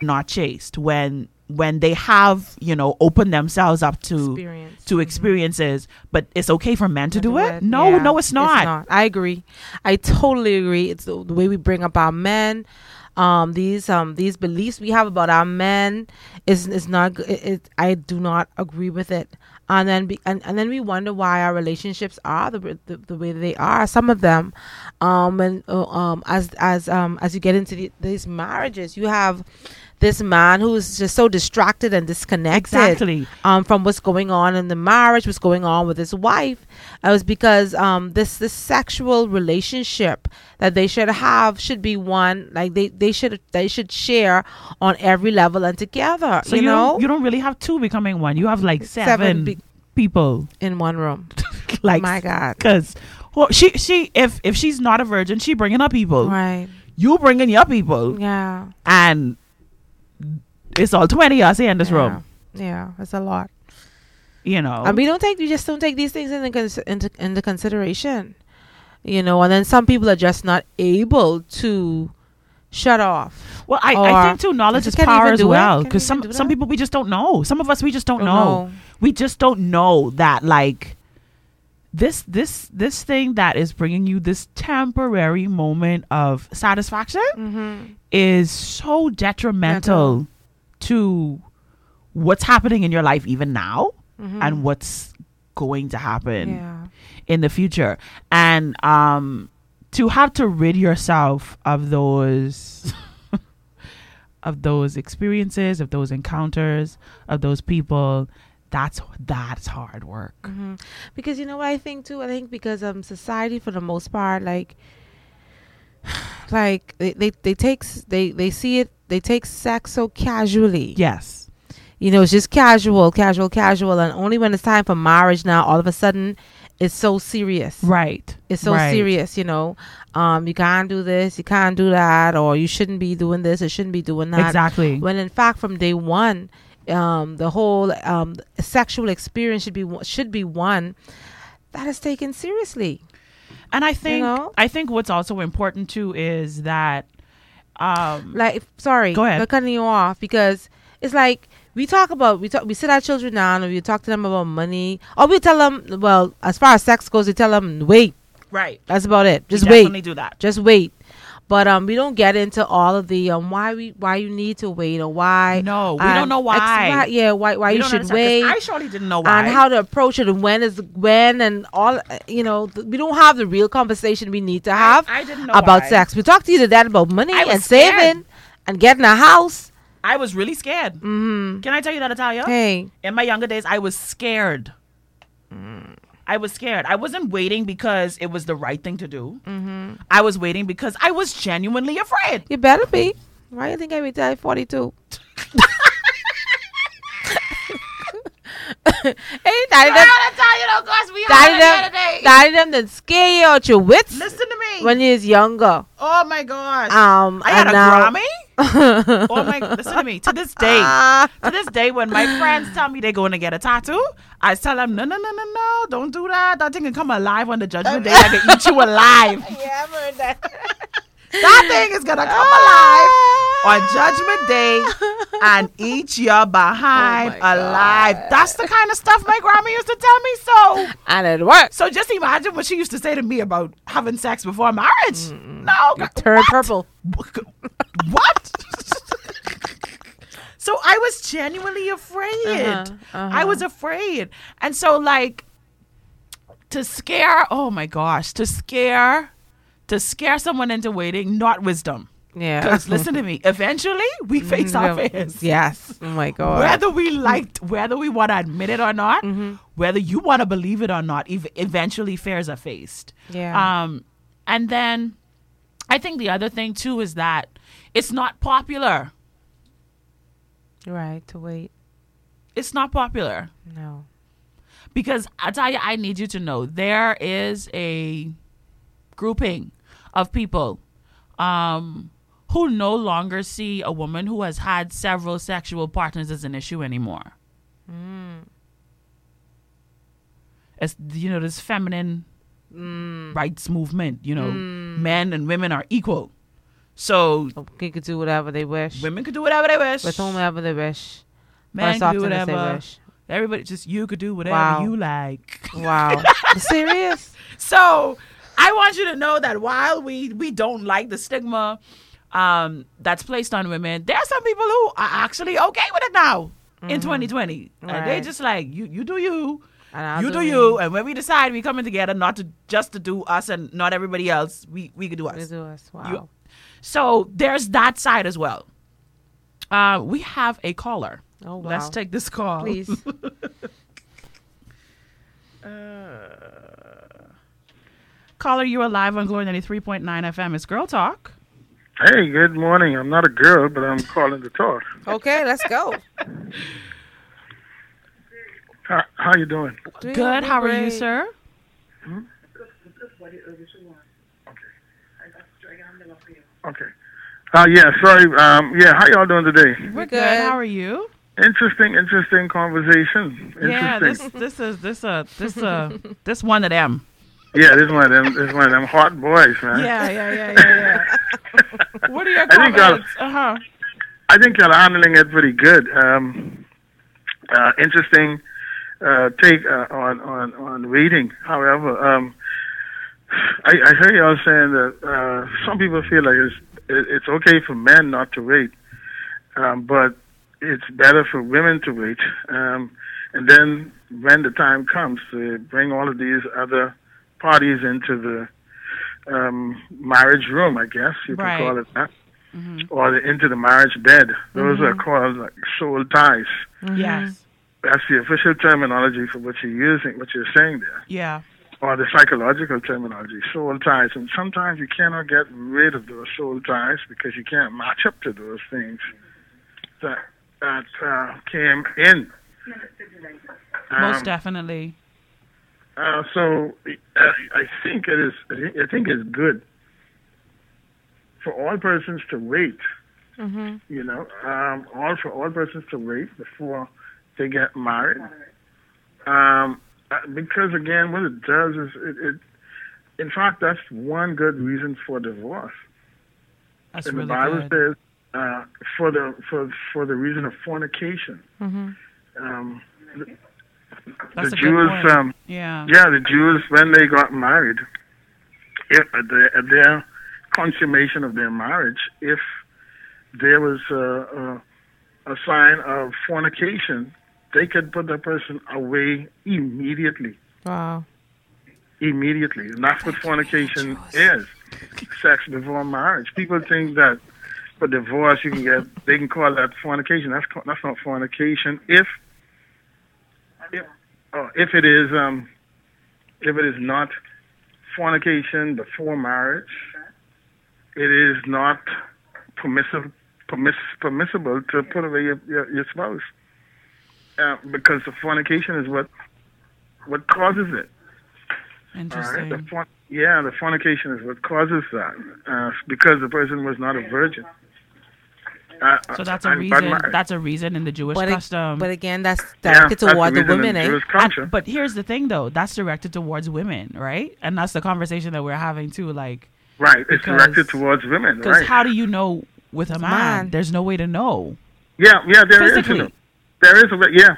not chased when when they have you know opened themselves up to Experience. to experiences but it's okay for men to do, do it, it. no Yeah, no it's not. I agree. I totally agree. It's the, the way we bring up our men. Um, these um these beliefs we have about our men is is not. It, it, I do not agree with it. And then be, and, and then we wonder why our relationships are the the, the way they are. Some of them, um, and uh, um, as as um as you get into the, these marriages, you have this man who's just so distracted and disconnected Exactly. um, from what's going on in the marriage, what's going on with his wife. It was because um, this this sexual relationship that they should have should be one like they, they should they should share on every level and together. so you, you, know, don't, you don't really have two becoming one you have like seven, Seven be- people in one room. like My God. because well, she she if if she's not a virgin she bringing up people Right. you bringing your people Yeah. and it's all 20 us here in this yeah. room Yeah, it's a lot. you know And we don't take we just don't take these things into cons- into into consideration, you know. And then some people are just not able to shut off. Well, I, I think too knowledge is power as well. Because some some people we just don't know. Some of us we just don't Don't know. know. We just don't know that like this this this thing that is bringing you this temporary moment of satisfaction Mm-hmm. is so detrimental to what's happening in your life even now and what's going to happen Yeah. in the future and um to have to rid yourself of those of those experiences of those encounters of those people that's that's hard work Mm-hmm. Because you know what I think too. I think because um society for the most part like like they they, they take they they see it they take sex so casually. yes you know, it's just casual, casual, casual, and only when it's time for marriage now, all of a sudden, it's so serious. right It's so right. serious, you know. Um, you can't do this, you can't do that, or you shouldn't be doing this, or shouldn't be doing that. exactly When in fact, from day one, um, the whole um, sexual experience should be one- should be one that is taken seriously. and i think know? i think what's also important too is that um Like, sorry, Go ahead. for cutting you off because it's like we talk about we talk we sit our children down and we talk to them about money, or we tell them, well, as far as sex goes, we tell them wait. right That's about it. Just we wait. do that Just wait. But um, we don't get into all of the um why we why you need to wait or why. No, we um, don't know why. yeah, why why We you should wait i surely didn't know why and how to approach it and when is when and all. uh, You know, th- we don't have the real conversation we need to have I, I didn't know about why. sex. We talked to you today about money and scared. saving and getting a house. I was really scared. Mm-hmm. Can I tell you that, Italia? Hey, In my younger days, I was scared. I was scared. I wasn't waiting because it was the right thing to do. Mm-hmm. I was waiting because I was genuinely afraid. you better be. Why do you think I retired at 42? Hey, daddy, them, Italia, of course, we daddy, them, daddy, them that scare you out your wits Listen to me. when you was younger. oh my god. Um, I had and a now- Grammy. oh my! Listen to me. To this day, Ah. to this day, when my friends tell me they're going to get a tattoo, I tell them, no, no, no, no, no, don't do that. That thing can come alive on the judgment day. I can eat you alive. yeah, I've heard that. That thing is gonna come alive on Judgment Day and eat your behind Oh alive. God. That's the kind of stuff my grandma used to tell me. So, and it worked. so just imagine what she used to say to me about having sex before marriage. No, Turn purple. What? so I was genuinely afraid. Uh-huh, I was afraid, and so like to scare. Oh my gosh, to scare. To scare someone into waiting, not wisdom. Yeah. Because listen to me, eventually we face our fears. Yes. Oh my God. Whether we liked, whether we want to admit it or not, Mm-hmm. whether you want to believe it or not, ev- eventually fears are faced. Yeah. Um, and then I think the other thing too is that it's not popular. right. To wait. It's not popular. No. because I tell you, I need you to know there is a grouping of people um, who no longer see a woman who has had several sexual partners as an issue anymore. Hmm. As you know, this feminine hmm. rights movement. You know, hmm. men and women are equal. So They could do whatever they wish. women could do whatever they wish. With whomever they wish. Men can do often as they whatever. wish. Everybody, just you could do whatever Wow. you like. Wow. Serious? So I want you to know that while we we don't like the stigma um, that's placed on women, there are some people who are actually okay with it now in 2020, and they Mm-hmm. Just like you. You do you. And you do do you, and when we decide we're coming together, not to just to do us and not everybody else, we we could do us. They do us. Wow. You- So there's that side as well. Uh, we have a caller. Oh, wow. Let's take this call. Please. Caller, you are live on Glory 93.9 FM. It's Girl Talk. Hey, good morning. I'm not a girl, but I'm calling to talk. okay, let's go. How, how you doing? Doing Good. How are you, great. sir? Okay. Uh, yeah, sorry. Um, yeah, how y'all doing today? We're good. How are you? Interesting, interesting conversation. Yeah, this Interesting. this is this uh this uh this one of them. Yeah, this one of them. This one of them hot boys, man. Yeah, yeah, yeah, yeah, yeah. what are your think, comments? Uh huh. I think you're handling it pretty good. Um, uh, interesting uh, take uh, on on on reading. However, um, I, I hear y'all saying that uh, some people feel like it's it, it's okay for men not to wait, um, but it's better for women to wait. Um, and then when the time comes to bring all of these other parties into the um, marriage room, I guess you can Right. call it that or the, into the marriage bed. Those are called like soul ties. Yes. That's the official terminology for what you're using, what you're saying there, Yeah. or the psychological terminology, soul ties. And sometimes you cannot get rid of those soul ties because you can't match up to those things that that uh, came in. Most Um, definitely. Uh, so uh, I think it is. I think it's good for all persons to wait. Mm-hmm. You know, um, all for all persons to wait before they get married. Um, uh, because again, what it does is it, it. In fact, that's one good reason for divorce. That's and really the Bible good. says uh, for the for for the reason of fornication. Mm-hmm. Um, That's the a good Jews, point. um, Yeah. yeah, the Jews when they got married, if at, the, at their consummation of their marriage, if there was a, a, a sign of fornication, they could put the person away immediately. Wow. Immediately, and that's what fornication is: sex before marriage. People think that for divorce you can get, they can call that fornication. That's that's not fornication. If if, oh, if it is um, if it is not fornication before marriage, it is not permissible permiss, permissible to put away your your, your spouse uh, because the fornication is what what causes it. All right? Interesting. The yeah, the fornication is what causes that uh, because the person was not a virgin. Uh, So that's a and reason. married. That's a reason in the Jewish But, it- custom. but again, that's directed that's toward the women, eh? Jewish And- but here's the thing, though. That's directed towards women, right? And that's the conversation that we're having too. Like, right, it's directed towards women. because Right. how do you know with a man? man. There's no way to know. yeah, yeah, there is. physically. You know, there is a yeah,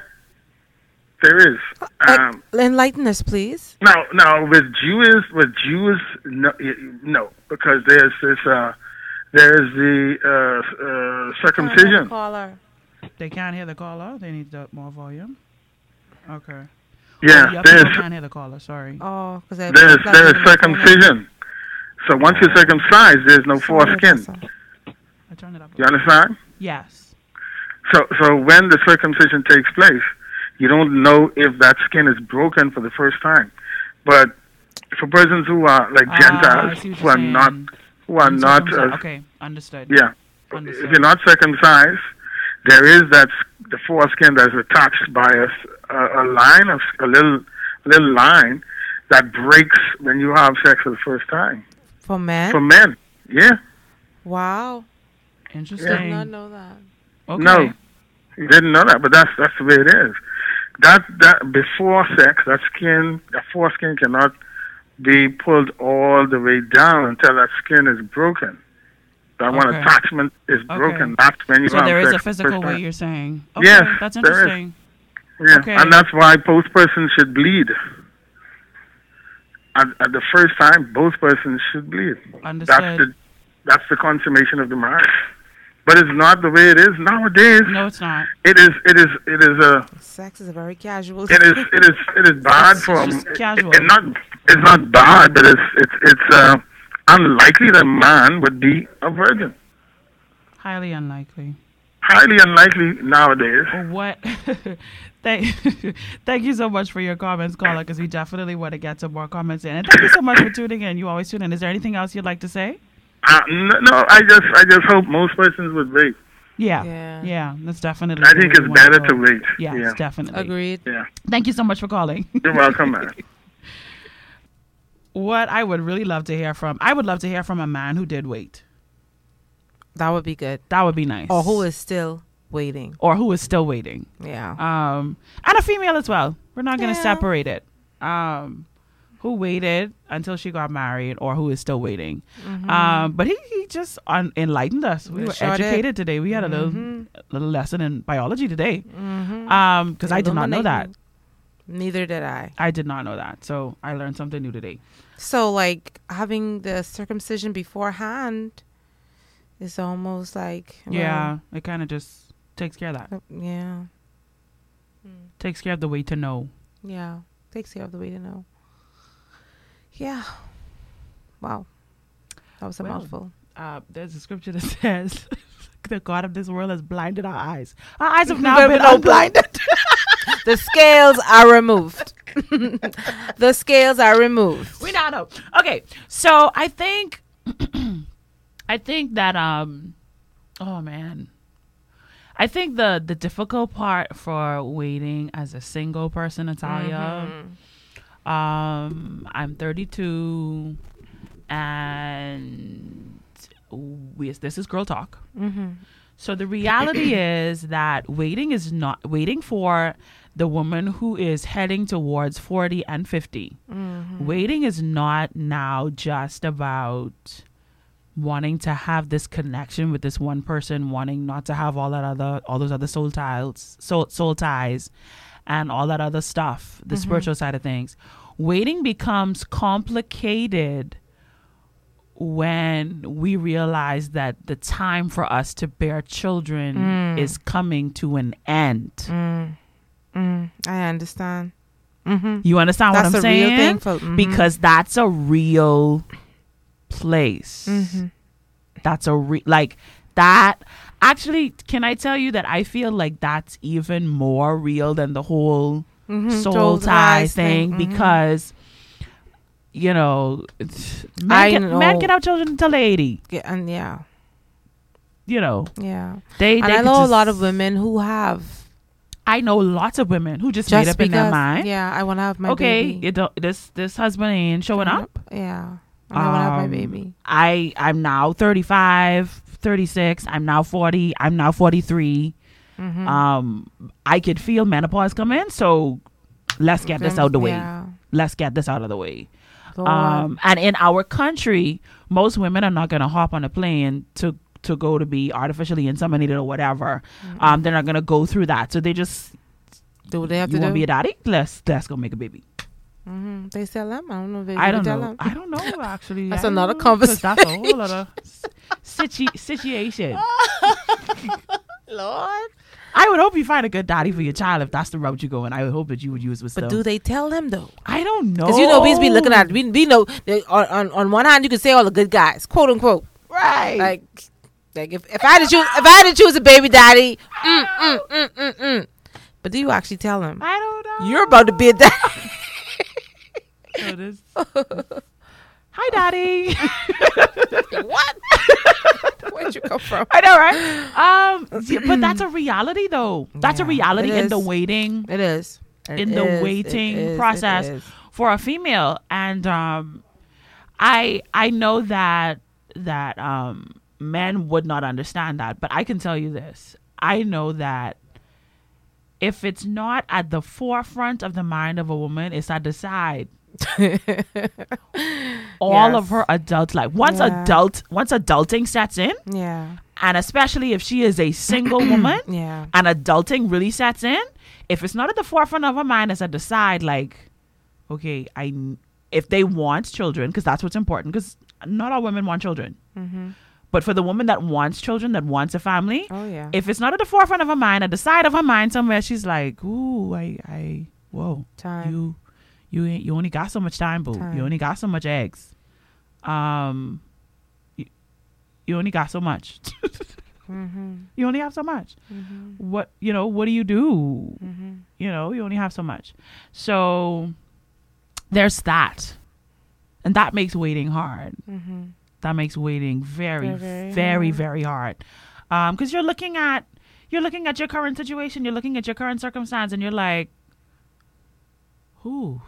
there is. Um, Uh, enlighten us, please. No, no. with Jews, with Jews, no, no, because there's this, uh, there's the uh, uh, circumcision. Caller. They can't hear the caller. They need the- more volume. Okay. Yeah, Your there's people can't hear the caller. Sorry. Oh, because there's there's circumcision. So once you're circumcised, there's no foreskin. I turned it up. You understand? Yes. So so when the circumcision takes place, you don't know if that skin is broken for the first time. But for persons who are like Ah, Gentiles, see who you're are not saying. Who are not Uncircumcised. uh, okay. Understood. yeah. Understood. If you're not circumcised, there is that the foreskin that's attached by a a line of a little little line that breaks when you have sex for the first time For men? for men. Yeah. wow. Interesting. I did not know that. Okay. No, you didn't know that, but that's that's the way it is. That that before sex, that skin, that foreskin cannot be pulled all the way down until that skin is broken. That one attachment is broken. That's when you So there is a physical first way you're saying. Okay, Yes, that's there is. interesting. Yeah, Okay. and that's why both persons should bleed. At, at the first time, both persons should bleed. That's the that's the consummation of the marriage. But it's not the way it is nowadays. No, it's not. It is. It is. It is a. Sex is a very casual. It is. It is. It is bad It's for. just it- casual. It, not. It's not bad, but it's. It's. It's uh, unlikely that man would be a virgin. Highly unlikely. Highly unlikely nowadays. What? thank, thank you so much for your comments, caller, because we definitely want to get some more comments in. And thank you so much for tuning in. You always tune in. Is there anything else you'd like to say? Uh, no, no, I just. I just hope most persons would wait. Yeah. Yeah. Yeah. That's definitely. I think it's better to wait. Yes, Yeah. definitely. Agreed. Yeah. Thank you so much for calling. You're welcome, man. what I would really love to hear from, I would love to hear from a man who did wait. That would be good. That would be nice. Or who is still waiting. or who is still waiting. Yeah. Um, and a female as well. We're not going to Yeah. separate it. Um, who waited until she got married, or who is still waiting. Um, but he, he just un- enlightened us. We Yeah, were sure did. educated today. We had a little little lesson in biology today. Um, because I did not know that. Neither did I. I did not know that. So I learned something new today. So, like, having the circumcision beforehand is almost like. well, yeah, it kind of just takes care of that. Yeah. Takes care of the way to know. Yeah. Takes care of the way to know. Yeah. Wow. That was a Well, mouthful. uh, there's a scripture that says, "The God of this world has blinded our eyes. Our eyes have now been no, unblinded." the scales are removed. the scales are removed. we now know. Okay, so I think, I think that um, oh man, I think the the difficult part for waiting as a single person, Italia. Um, I'm 32, and we, this is girl talk. So the reality is that waiting is not waiting for the woman who is heading towards 40 and 50. Waiting is not now just about wanting to have this connection with this one person, wanting not to have all that other all those other soul ties, soul, soul ties and all that other stuff, the spiritual side of things. Waiting becomes complicated when we realize that the time for us to bear children is coming to an end. I understand. Mm-hmm. You understand That's what I'm saying? for- mhm. Because that's a real place. Mm-hmm. That's a re- like that. Actually, can I tell you that I feel like that's even more real than the whole Mhm. soul Soul tie thing thing, mhm. because you know men, I get, men know. get out children until they're 80 Yeah, and yeah, you know yeah. they, And I know a lot of women who have i know lots of women who just, just made up because. in their mind Yeah, I want to have my okay baby. you don't, this this husband ain't showing up Yeah, I want to have my Um, baby. I I'm now 35, 36. I'm now 40. I'm now 43. Mm-hmm. Um, I could feel menopause come in, so let's get this out of the way. Yeah. Let's get this out of the way. Um, and in our country, most women are not gonna hop on a plane to to go to be artificially inseminated or whatever. Um, they're not gonna go through that, so they just do what they have to to do. be a daddy? Let's let's go make a baby. Hmm They sell them. I don't know if they I don't know. them. I don't know actually. That's I another 'cause That's a whole conversation. other situ- situation. Lord. I would hope you find a good daddy for your child if that's the route you're going. I would hope that you would use wisdom. But do they tell them though? I don't know. Because you know, we be looking at we, we know that on, on on one hand you can say all the good guys, quote unquote, right. like like if, if I had to choose if I had to choose a baby daddy, mm, mm, mm, mm, mm. but do you actually tell them I don't know. you're about to be a daddy? So this- Hi, daddy. what? Where'd you come from? I know, right? Um, yeah, but that's a reality, though. That's a reality in the waiting It is. It in the is, it waiting is, process for a female and um i i know that that um men would not understand that but i can tell you this i know that if it's not at the forefront of the mind of a woman it's at the side all of her adult life once Yeah. adult once adulting sets in Yeah. and especially if she is a single woman Yeah. and adulting really sets in if it's not at the forefront of her mind it's at the side like okay i if they want children because that's what's important because not all women want children Mhm. but for the woman that wants children that wants a family Oh yeah. if it's not at the forefront of her mind at the side of her mind somewhere she's like ooh i i whoa Time. you you ain't you only got so much time boo Time. you only got so much eggs um you, you only got so much mm-hmm. you only have so much Mm-hmm. what you know what do you do Mm-hmm. you know you only have so much so there's that and that makes waiting hard Mm-hmm. that makes waiting very Very, very very hard. very hard um because you're looking at you're looking at your current situation you're looking at your current circumstance and you're like who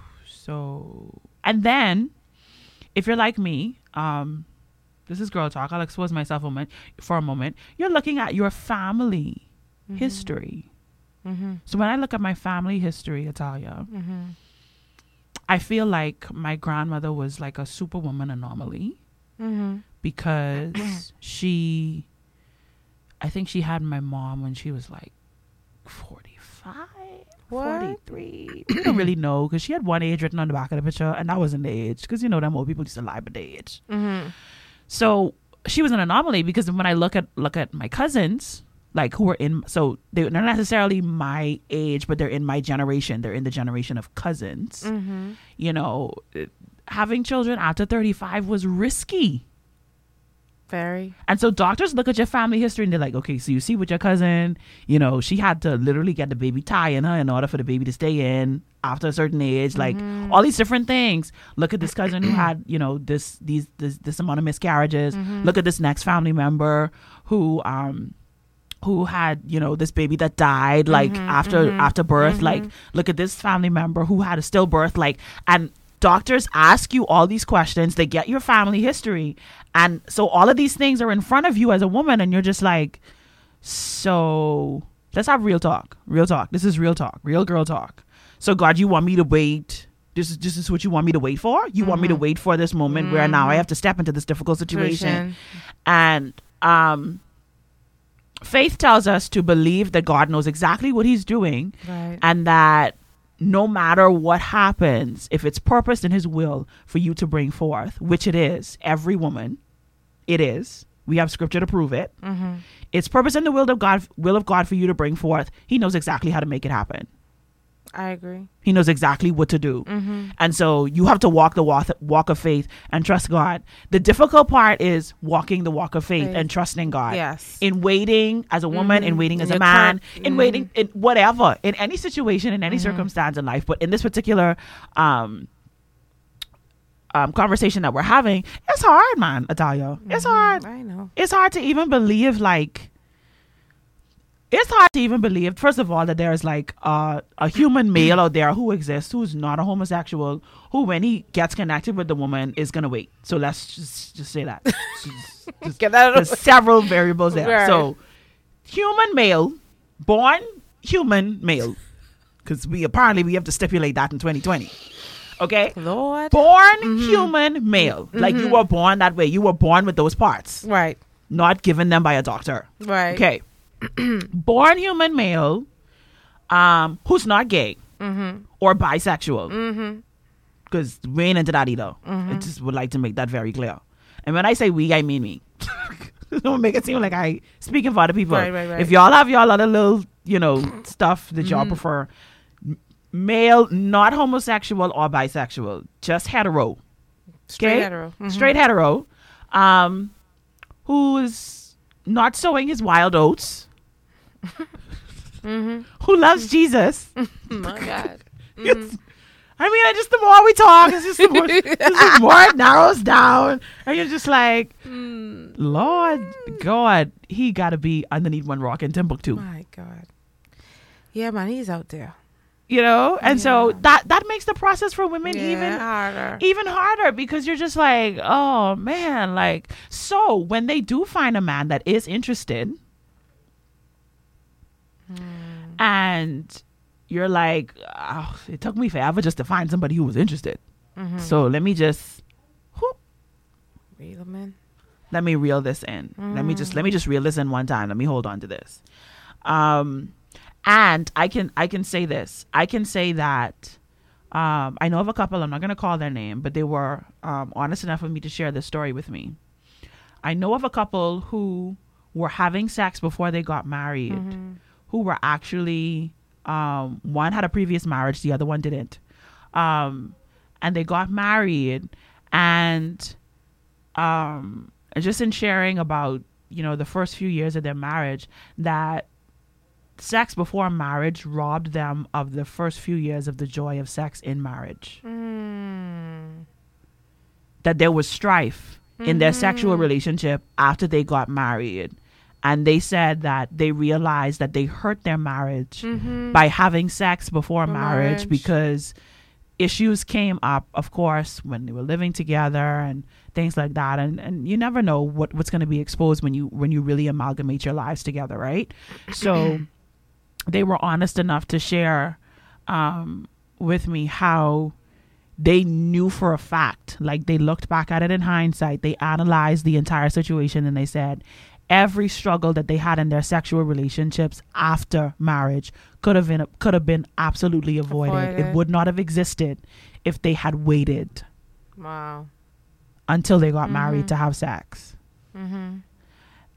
so and then if you're like me um this is girl talk i'll expose myself a moment for a moment you're looking at your family history Mm-hmm. so when i look at my family history italia Mm-hmm. i feel like my grandmother was like a superwoman anomaly Mm-hmm. because she I think she had my mom when she was like 45 What? 43 we don't really know because she had one age written on the back of the picture and that wasn't the age because you know them old people used to lie about the age Mm-hmm. so she was an anomaly because when I look at look at my cousins like who were in so they're not necessarily my age but they're in my generation they're in the generation of cousins Mm-hmm. you know having children after 35 was risky Very. and so doctors look at your family history and they're like, okay, so you see with your cousin, you know, she had to literally get the baby tie in her in order for the baby to stay in after a certain age, like mm-hmm. all these different things. Look at this cousin who had, you know, this these this this amount of miscarriages. Mm-hmm. Look at this next family member who um who had you know this baby that died like mm-hmm, after after birth like look at this family member who had a stillbirth like and doctors ask you all these questions they get your family history and so all of these things are in front of you as a woman and you're just like so let's have real talk real talk. This is real talk real girl talk. So god you want me to wait? This is this is what you want me to wait for? You want me to wait for this moment where now i have to step into this difficult situation. And um faith tells us to believe that god knows exactly what he's doing Right. and that no matter what happens if it's purposed in his will for you to bring forth which it is every woman it is. We have scripture to prove it. Mm-hmm. it's purpose in the will of god will of god for you to bring forth. He knows exactly how to make it happen I agree. he knows exactly what to do. Mm-hmm. And so you have to walk the walk, walk of faith and trust God. The difficult part is walking the walk of faith Faith. and trusting God. Yes. In waiting as a woman, in waiting as In a man, in waiting in whatever, in any situation, in any circumstance in life. But in this particular um um conversation that we're having, it's hard, man, Italia. It's hard I know. it's hard to even believe like it's hard to even believe first of all that there's like uh, a human male out there who exists who's not a homosexual who when he gets connected with the woman is gonna wait so let's just just say that Just- just- Get that out there's several variables there Right. so human male born human male because we apparently we have to stipulate that in 2020 okay Lord. born Mm-hmm. human male like you were born that way you were born with those parts Right. not given them by a doctor. Right. Okay. Born human male, um, who's not gay Mm-hmm. or bisexual, Mm-hmm. because we ain't into that either. I just would like to make that very clear. And when I say we, I mean me. Don't make it seem like I speaking for other people. Right, right, right. If y'all have y'all other little, you know, stuff that y'all prefer, male, not homosexual or bisexual, just hetero. Straight Okay? hetero. Mhm. straight hetero, um, who's not sowing his wild oats, Mm-hmm. who loves Jesus. My God. It's- I mean, I just the more we talk, it's just the more, just more it narrows down, and you're just like, Mm. Lord God, he got to be underneath one rock in Timbuktu. My God. Yeah, man, he's out there. you know and so that that makes the process for women Yeah, even harder. even harder because you're just like oh man like so when they do find a man that is interested and you're like oh, it took me forever just to find somebody who was interested Mhm. so let me just Reel 'em in. let me reel this in. Let me just let me just reel this in one time. Let me hold on to this. Um and I can I can say this. I can say that um I know of a couple, I'm not gonna call their name, but they were um honest enough for me to share this story with me. I know of a couple who were having sex before they got married, who were actually um one had a previous marriage, the other one didn't. Um and they got married and um just in sharing about you know the first few years of their marriage that sex before marriage robbed them of the first few years of the joy of sex in marriage Mm. that there was strife in their sexual relationship after they got married and they said that they realized that they hurt their marriage by having sex before marriage, marriage. because issues came up of course when they were living together and things like that. And and you never know what what's going to be exposed when you when you really amalgamate your lives together right? So they were honest enough to share um with me how they knew for a fact like they looked back at it in hindsight they analyzed the entire situation and they said every struggle that they had in their sexual relationships after marriage could have been could have been absolutely avoided. it would not have existed if they had waited Wow. until they got married to have sex Mm-hmm.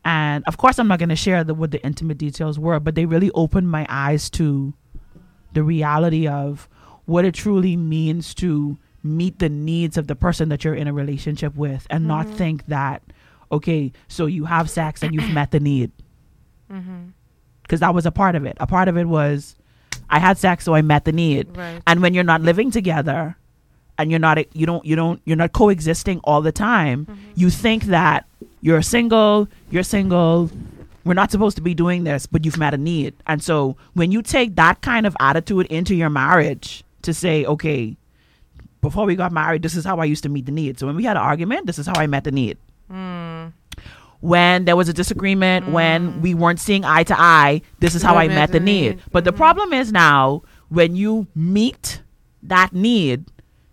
and of course i'm not going to share the, what the intimate details were but they really opened my eyes to the reality of what it truly means to meet the needs of the person that you're in a relationship with and not think that okay so you have sex and you've met the need. Mm-hmm. because that was a part of it. A part of it was i had sex so i met the need. Right. and when you're not living together and you're not you don't you don't you're not coexisting all the time you think that you're single you're single we're not supposed to be doing this but you've met a need. And so when you take that kind of attitude into your marriage to say okay before we got married this is how i used to meet the need. So when we had an argument this is how i met the need Mm. when there was a disagreement, when we weren't seeing eye to eye, this is how I met the need. need. But the problem is now when you meet that need,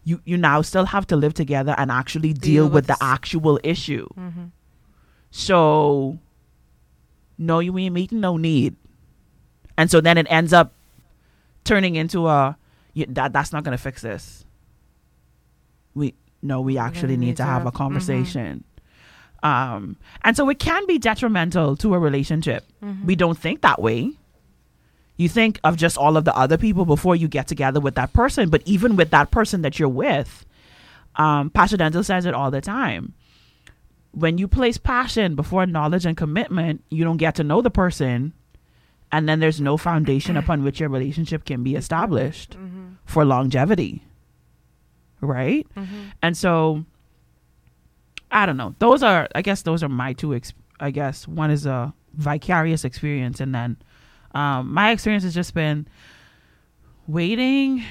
you you now still have to live together and actually deal, Deal with, with the actual issue. Mhm. So no you ain't meeting no need. And so then it ends up turning into a that that's not going to fix this. We no, we actually need, to have a conversation. Um, and so it can be detrimental to a relationship. We don't think that way. You think of just all of the other people before you get together with that person. But even with that person that you're with, um, Pastor Denzel says it all the time. When you place passion before knowledge and commitment, you don't get to know the person. And then there's no foundation upon which your relationship can be established for longevity. Right? And so I don't know. Those are, I guess, those are my two. Ex- I guess one is a vicarious experience, and then um, my experience has just been waiting.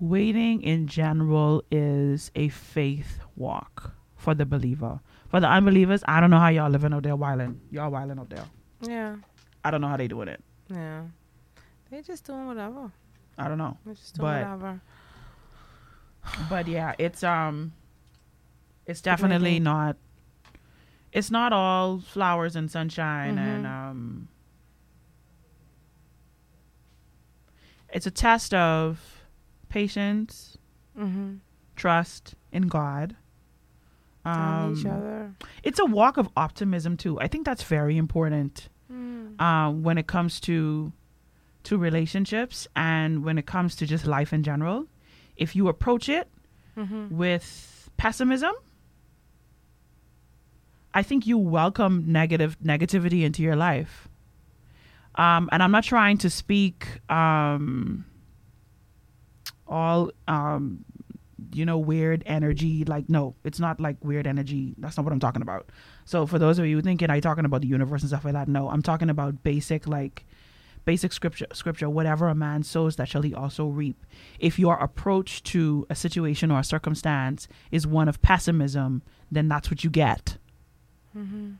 Waiting in general is a faith walk for the believer. For the unbelievers, I don't know how y'all living out there wilding. Y'all wilding out there. Yeah. I don't know how they doing it. Yeah. They just doing whatever. I don't know. They just doing But whatever. but yeah, it's um, it's definitely not. It's not all flowers and sunshine, and Mhm. um, it's a test of patience, Mm-hmm. trust in God. On each Um, other. it's a walk of optimism too. I think that's very important Mm. um, when it comes to to relationships and when it comes to just life in general. If you approach it Mm-hmm. with pessimism, I think you welcome negative negativity into your life. Um, and I'm not trying to speak um, all um, you know weird energy. Like no, it's not like weird energy. That's not what I'm talking about. So for those of you thinking I talking about the universe and stuff like that, no, I'm talking about basic like basic scripture scripture whatever a man sows that shall he also reap if your approach to a situation or a circumstance is one of pessimism then that's what you get Mm-hmm.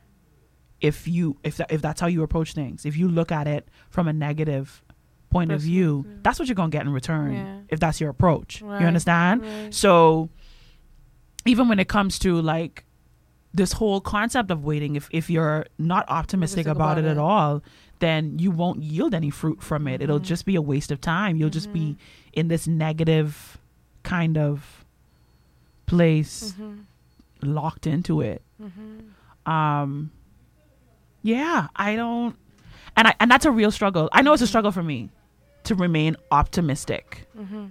if you if that, if that's how you approach things if you look at it from a negative point of view that's what you're going to get in return Yeah. if that's your approach Right, you understand right. so even when it comes to like this whole concept of waiting if if you're not optimistic about, about it, at all then you won't yield any fruit from it it'll Mm-hmm. just be a waste of time you'll just be in this negative kind of place Mm-hmm. locked into it um yeah i don't and i and that's a real struggle i know it's a struggle for me to remain optimistic Mm-hmm.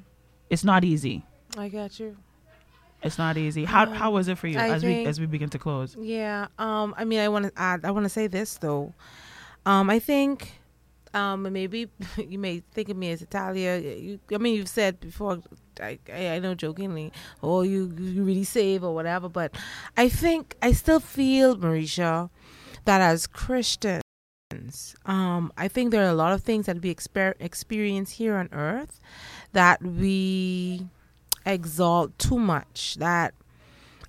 it's not easy I got you. it's not easy how how was it for you I as we as we begin to close Yeah. Um. I mean, I want to add. I want to say this though. Um. I think. Um. Maybe you may think of me as Italia. You, I mean, you've said before. I, I know jokingly. Oh, you you really save or whatever. But I think I still feel, Mericha, that as Christians, um, I think there are a lot of things that we exper- experience here on earth that we exalt too much. That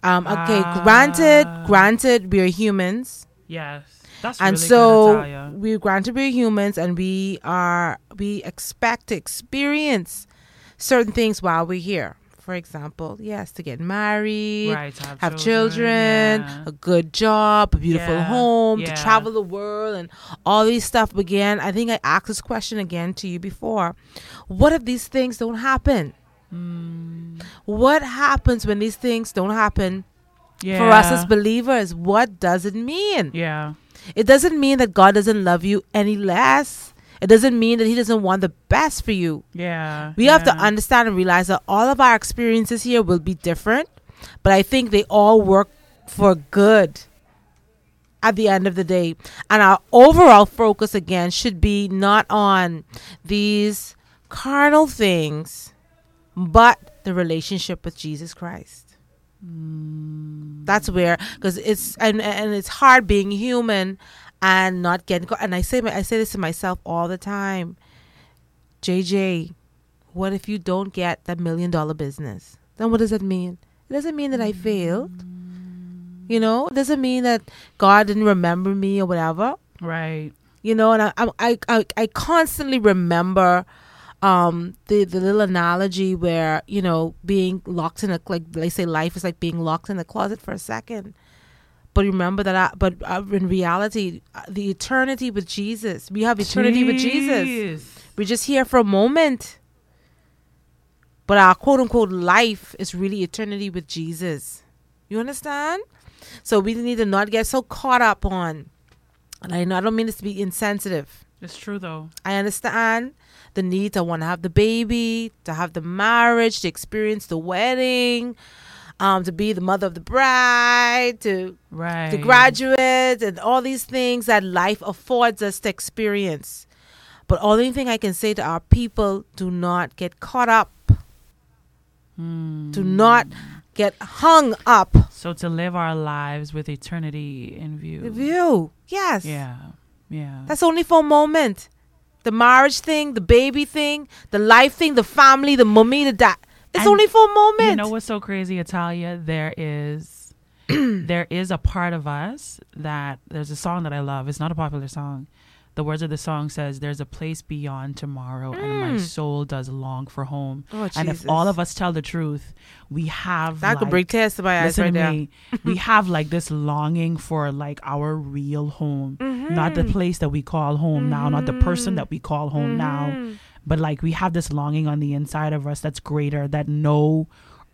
um, okay, granted, Ah. granted, we're humans, yes that's and really so good, Natalia. we granted we're humans, and we are we expect to experience certain things while we're here. For example, yes, to get married, Right, to have have children, children, yeah. a good job, a beautiful Yeah, home, yeah. to travel the world, and all these stuff. Again, I think I asked this question again to you before. What if these things don't happen? Hmm. What happens when these things don't happen for us as believers? What does it mean? yeah It doesn't mean that God doesn't love you any less. It doesn't mean that He doesn't want the best for you. yeah We have to understand and realize that all of our experiences here will be different, but I think they all work for good at the end of the day. And our overall focus again should be not on these carnal things, but the relationship with Jesus Christ. Mm. That's where, because it's and and it's hard being human and not getting. caught. And I say I say this to myself all the time. JJ, what if you don't get that million dollar business? Then what does that mean? It doesn't mean that I failed. You know, it doesn't mean that God didn't remember me or whatever. right You know, and I I I, I constantly remember um the the little analogy where you know being locked in a like they say life is like being locked in a closet for a second but remember that I, but uh, in reality uh, the eternity with jesus we have eternity with jesus we're just here for a moment. But our quote unquote life is really eternity with Jesus. You understand? So we need to not get so caught up on, and I know I don't mean this to be insensitive. it's true though I understand the need to want to have the baby, to have the marriage, to experience the wedding, um, to be the mother of the bride, to right to graduate and all these things that life affords us to experience. But only thing I can say to our people, do not get caught up. Hmm. Do not get hung up. so to live our lives with eternity in view The view. Yes. yeah yeah That's only for a moment. The marriage thing, the baby thing, the life thing, the family, the mummy, the dad. It's And only for a moment. You know what's so crazy, Italia? There is there is a part of us that there's a song that I love. It's not a popular song. The words of the song says, "There's a place beyond tomorrow, and my soul does long for home." Mm. Oh, and if all of us tell the truth, we have that could like- bring tears to my eyes right me. we have like this longing for like our real home, not Mm-hmm. the place that we call home now, not the person that we call home now, Mm-hmm. But like we have this longing on the inside of us that's greater that no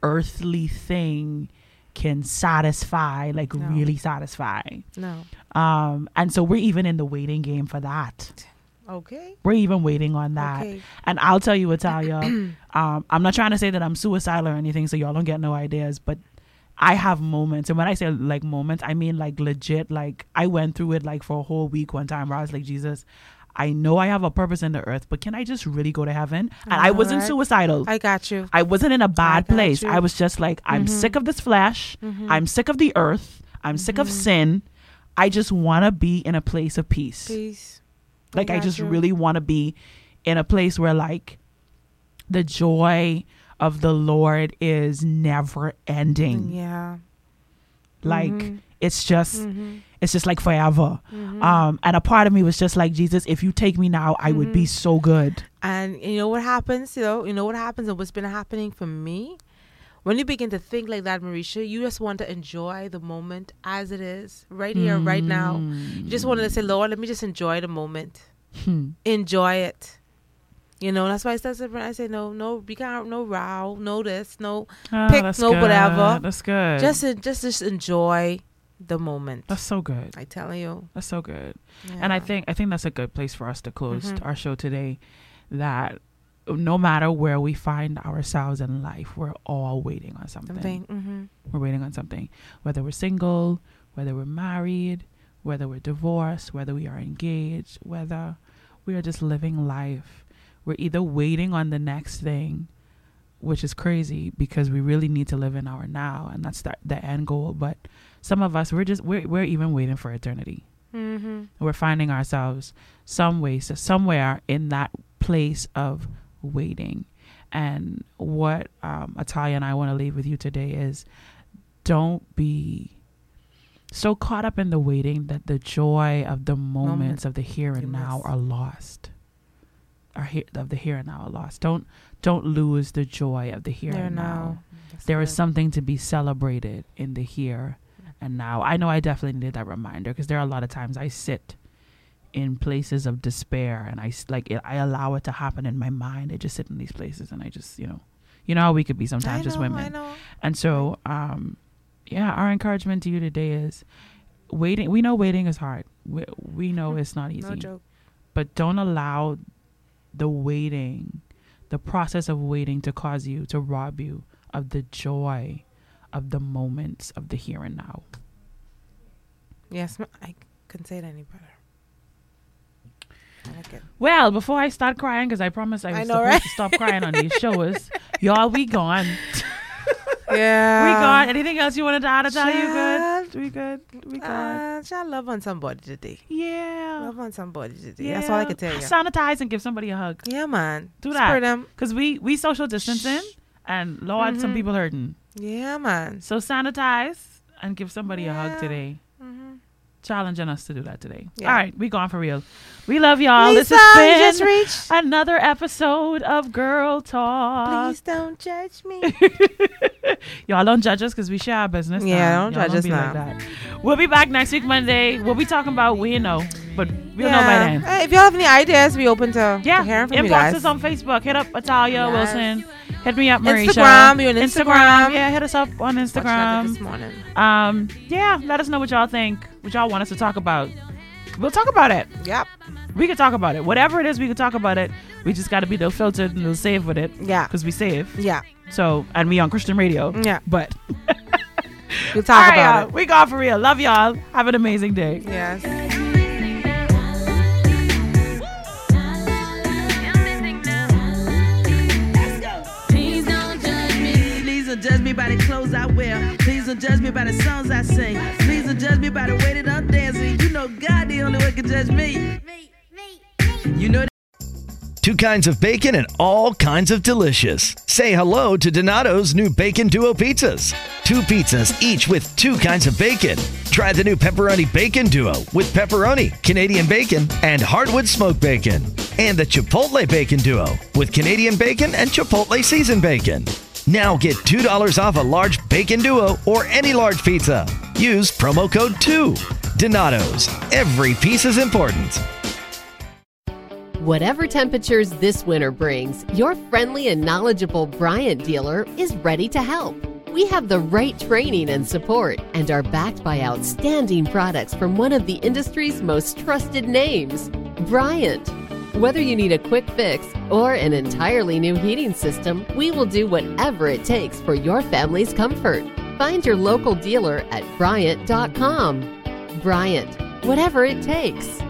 earthly thing can satisfy, like No. really satisfy. No. Um, and so we're even in the waiting game for that. Okay. We're even waiting on that. Okay. And I'll tell you, Italia, um, I'm not trying to say that I'm suicidal or anything, so y'all don't get no ideas, but I have moments. And when I say like moments, I mean like legit, like I went through it like for a whole week one time where I was like, Jesus, I know I have a purpose in the earth, but can I just really go to heaven? And I wasn't Alright. suicidal. I got you. I wasn't in a bad got place. you. I was just like, I'm mm-hmm. sick of this flesh. Mm-hmm. I'm sick of the earth. I'm sick of mm-hmm. sin. I just want to be in a place of peace. Peace. Like I got just you. really want to be in a place where like the joy of the Lord is never ending. Yeah. Like Mhm. It's just Mhm. it's just like forever. Mhm. Um and a part of me was just like Jesus, if you take me now, I would be Mhm. so good. And you know what happens, you know, you know what happens and what's been happening for me? When you begin to think like that, Mericha, you just want to enjoy the moment as it is, right here, right now. You just wanted to say, Lord, let me just enjoy the moment. Hmm. Enjoy it. You know, that's why I said I say no, no, we can't, no row, no this, no Oh, pick, no good. whatever. That's good. Just, just, just enjoy the moment. That's so good. I tell you. That's so good. And I think I think that's a good place for us to close Mhm. our show today. That no matter where we find ourselves in life, we're all waiting on something. Something, mhm. We're waiting on something. Whether we're single, whether we're married, whether we're divorced, whether we are engaged, whether we are just living life. We're either waiting on the next thing, which is crazy because we really need to live in our now, and that's the, the end goal. But some of us, we're just we're we're even waiting for eternity. Mhm. we're finding ourselves some ways somewhere in that place of waiting. And what um, Italia and I want to leave with you today is don't be so caught up in the waiting that the joy of the moments of the here and now are lost. Are here of the here and now are lost. Don't don't lose the joy of the here There and now, now. There is something to be celebrated in the here and now i know i definitely needed that reminder because there are a lot of times i sit in places of despair and i like it, i allow it to happen in my mind. I just sit in these places and i just you know you know how we could be sometimes know, I women and so um yeah our encouragement to you today is waiting we know waiting is hard. We, we know it's not easy. No joke. but don't allow the waiting the process of waiting to cause you to rob you of the joy of the moments of the here and now Yes, I couldn't say it any better. I like it. well before i start crying because i promised i was I know, supposed right? to stop crying on these shows y'all we gone Yeah. we gone anything else you wanted to add to tell you good we good we gone Uh, child, love on somebody today. Yeah. Love on somebody today. That's all I can tell you. sanitize and give somebody a hug Yeah, man. do that them. because we we social distancing and lord some Mhm. people hurting Yeah, man. So sanitize and give somebody a hug today. Mhm. Challenging us to do that today. Yeah. All right, we gone for real. We love y'all. Lisa, this has been just reached. another episode of Girl Talk. Please don't judge me. Y'all don't judge us because we share our business. Yeah, now. don't Y'all judge us now. Like that. We'll be back next week Monday. We'll be talking about we know, but we'll know by then. Hey, if y'all have any ideas, we open to, Yeah, hearing from you inbox guys. us on Facebook. Hit up Italia Yes. Wilson. Hit me up, Mericha. Instagram, we on Instagram. Yeah, hit us up on Instagram. this morning. Um, yeah, let us know what y'all think. What y'all want us to talk about. We'll talk about it. Yep. We can talk about it. Whatever it is, we can talk about it. We just got to be little filtered and little safe with it. Yeah. Because we safe. Yeah. So, and we on Christian radio. Yeah. But We'll talk All right, about y'all. it. We gone for real. Love y'all. Have an amazing day. Yes. Please don't judge me. Please don't judge me by the clothes I wear. Please don't judge me by the songs I sing. Judge me by the way that I'm dancing. You know God the only one can judge me. You know Two kinds of bacon and all kinds of delicious. Say hello to Donato's new Bacon Duo pizzas. Two pizzas, each with two kinds of bacon. Try the new Pepperoni Bacon Duo with pepperoni, Canadian bacon, and hardwood smoked bacon. And the Chipotle Bacon Duo with Canadian bacon and Chipotle seasoned bacon. Now get $2 off a large Bacon Duo or any large pizza. Use promo code 2. Donato's. Every piece is important. Whatever temperatures this winter brings, your friendly and knowledgeable Bryant dealer is ready to help. We have the right training and support and are backed by outstanding products from one of the industry's most trusted names, Bryant. Whether you need a quick fix or an entirely new heating system, we will do whatever it takes for your family's comfort. Find your local dealer at Bryant.com. Bryant, whatever it takes.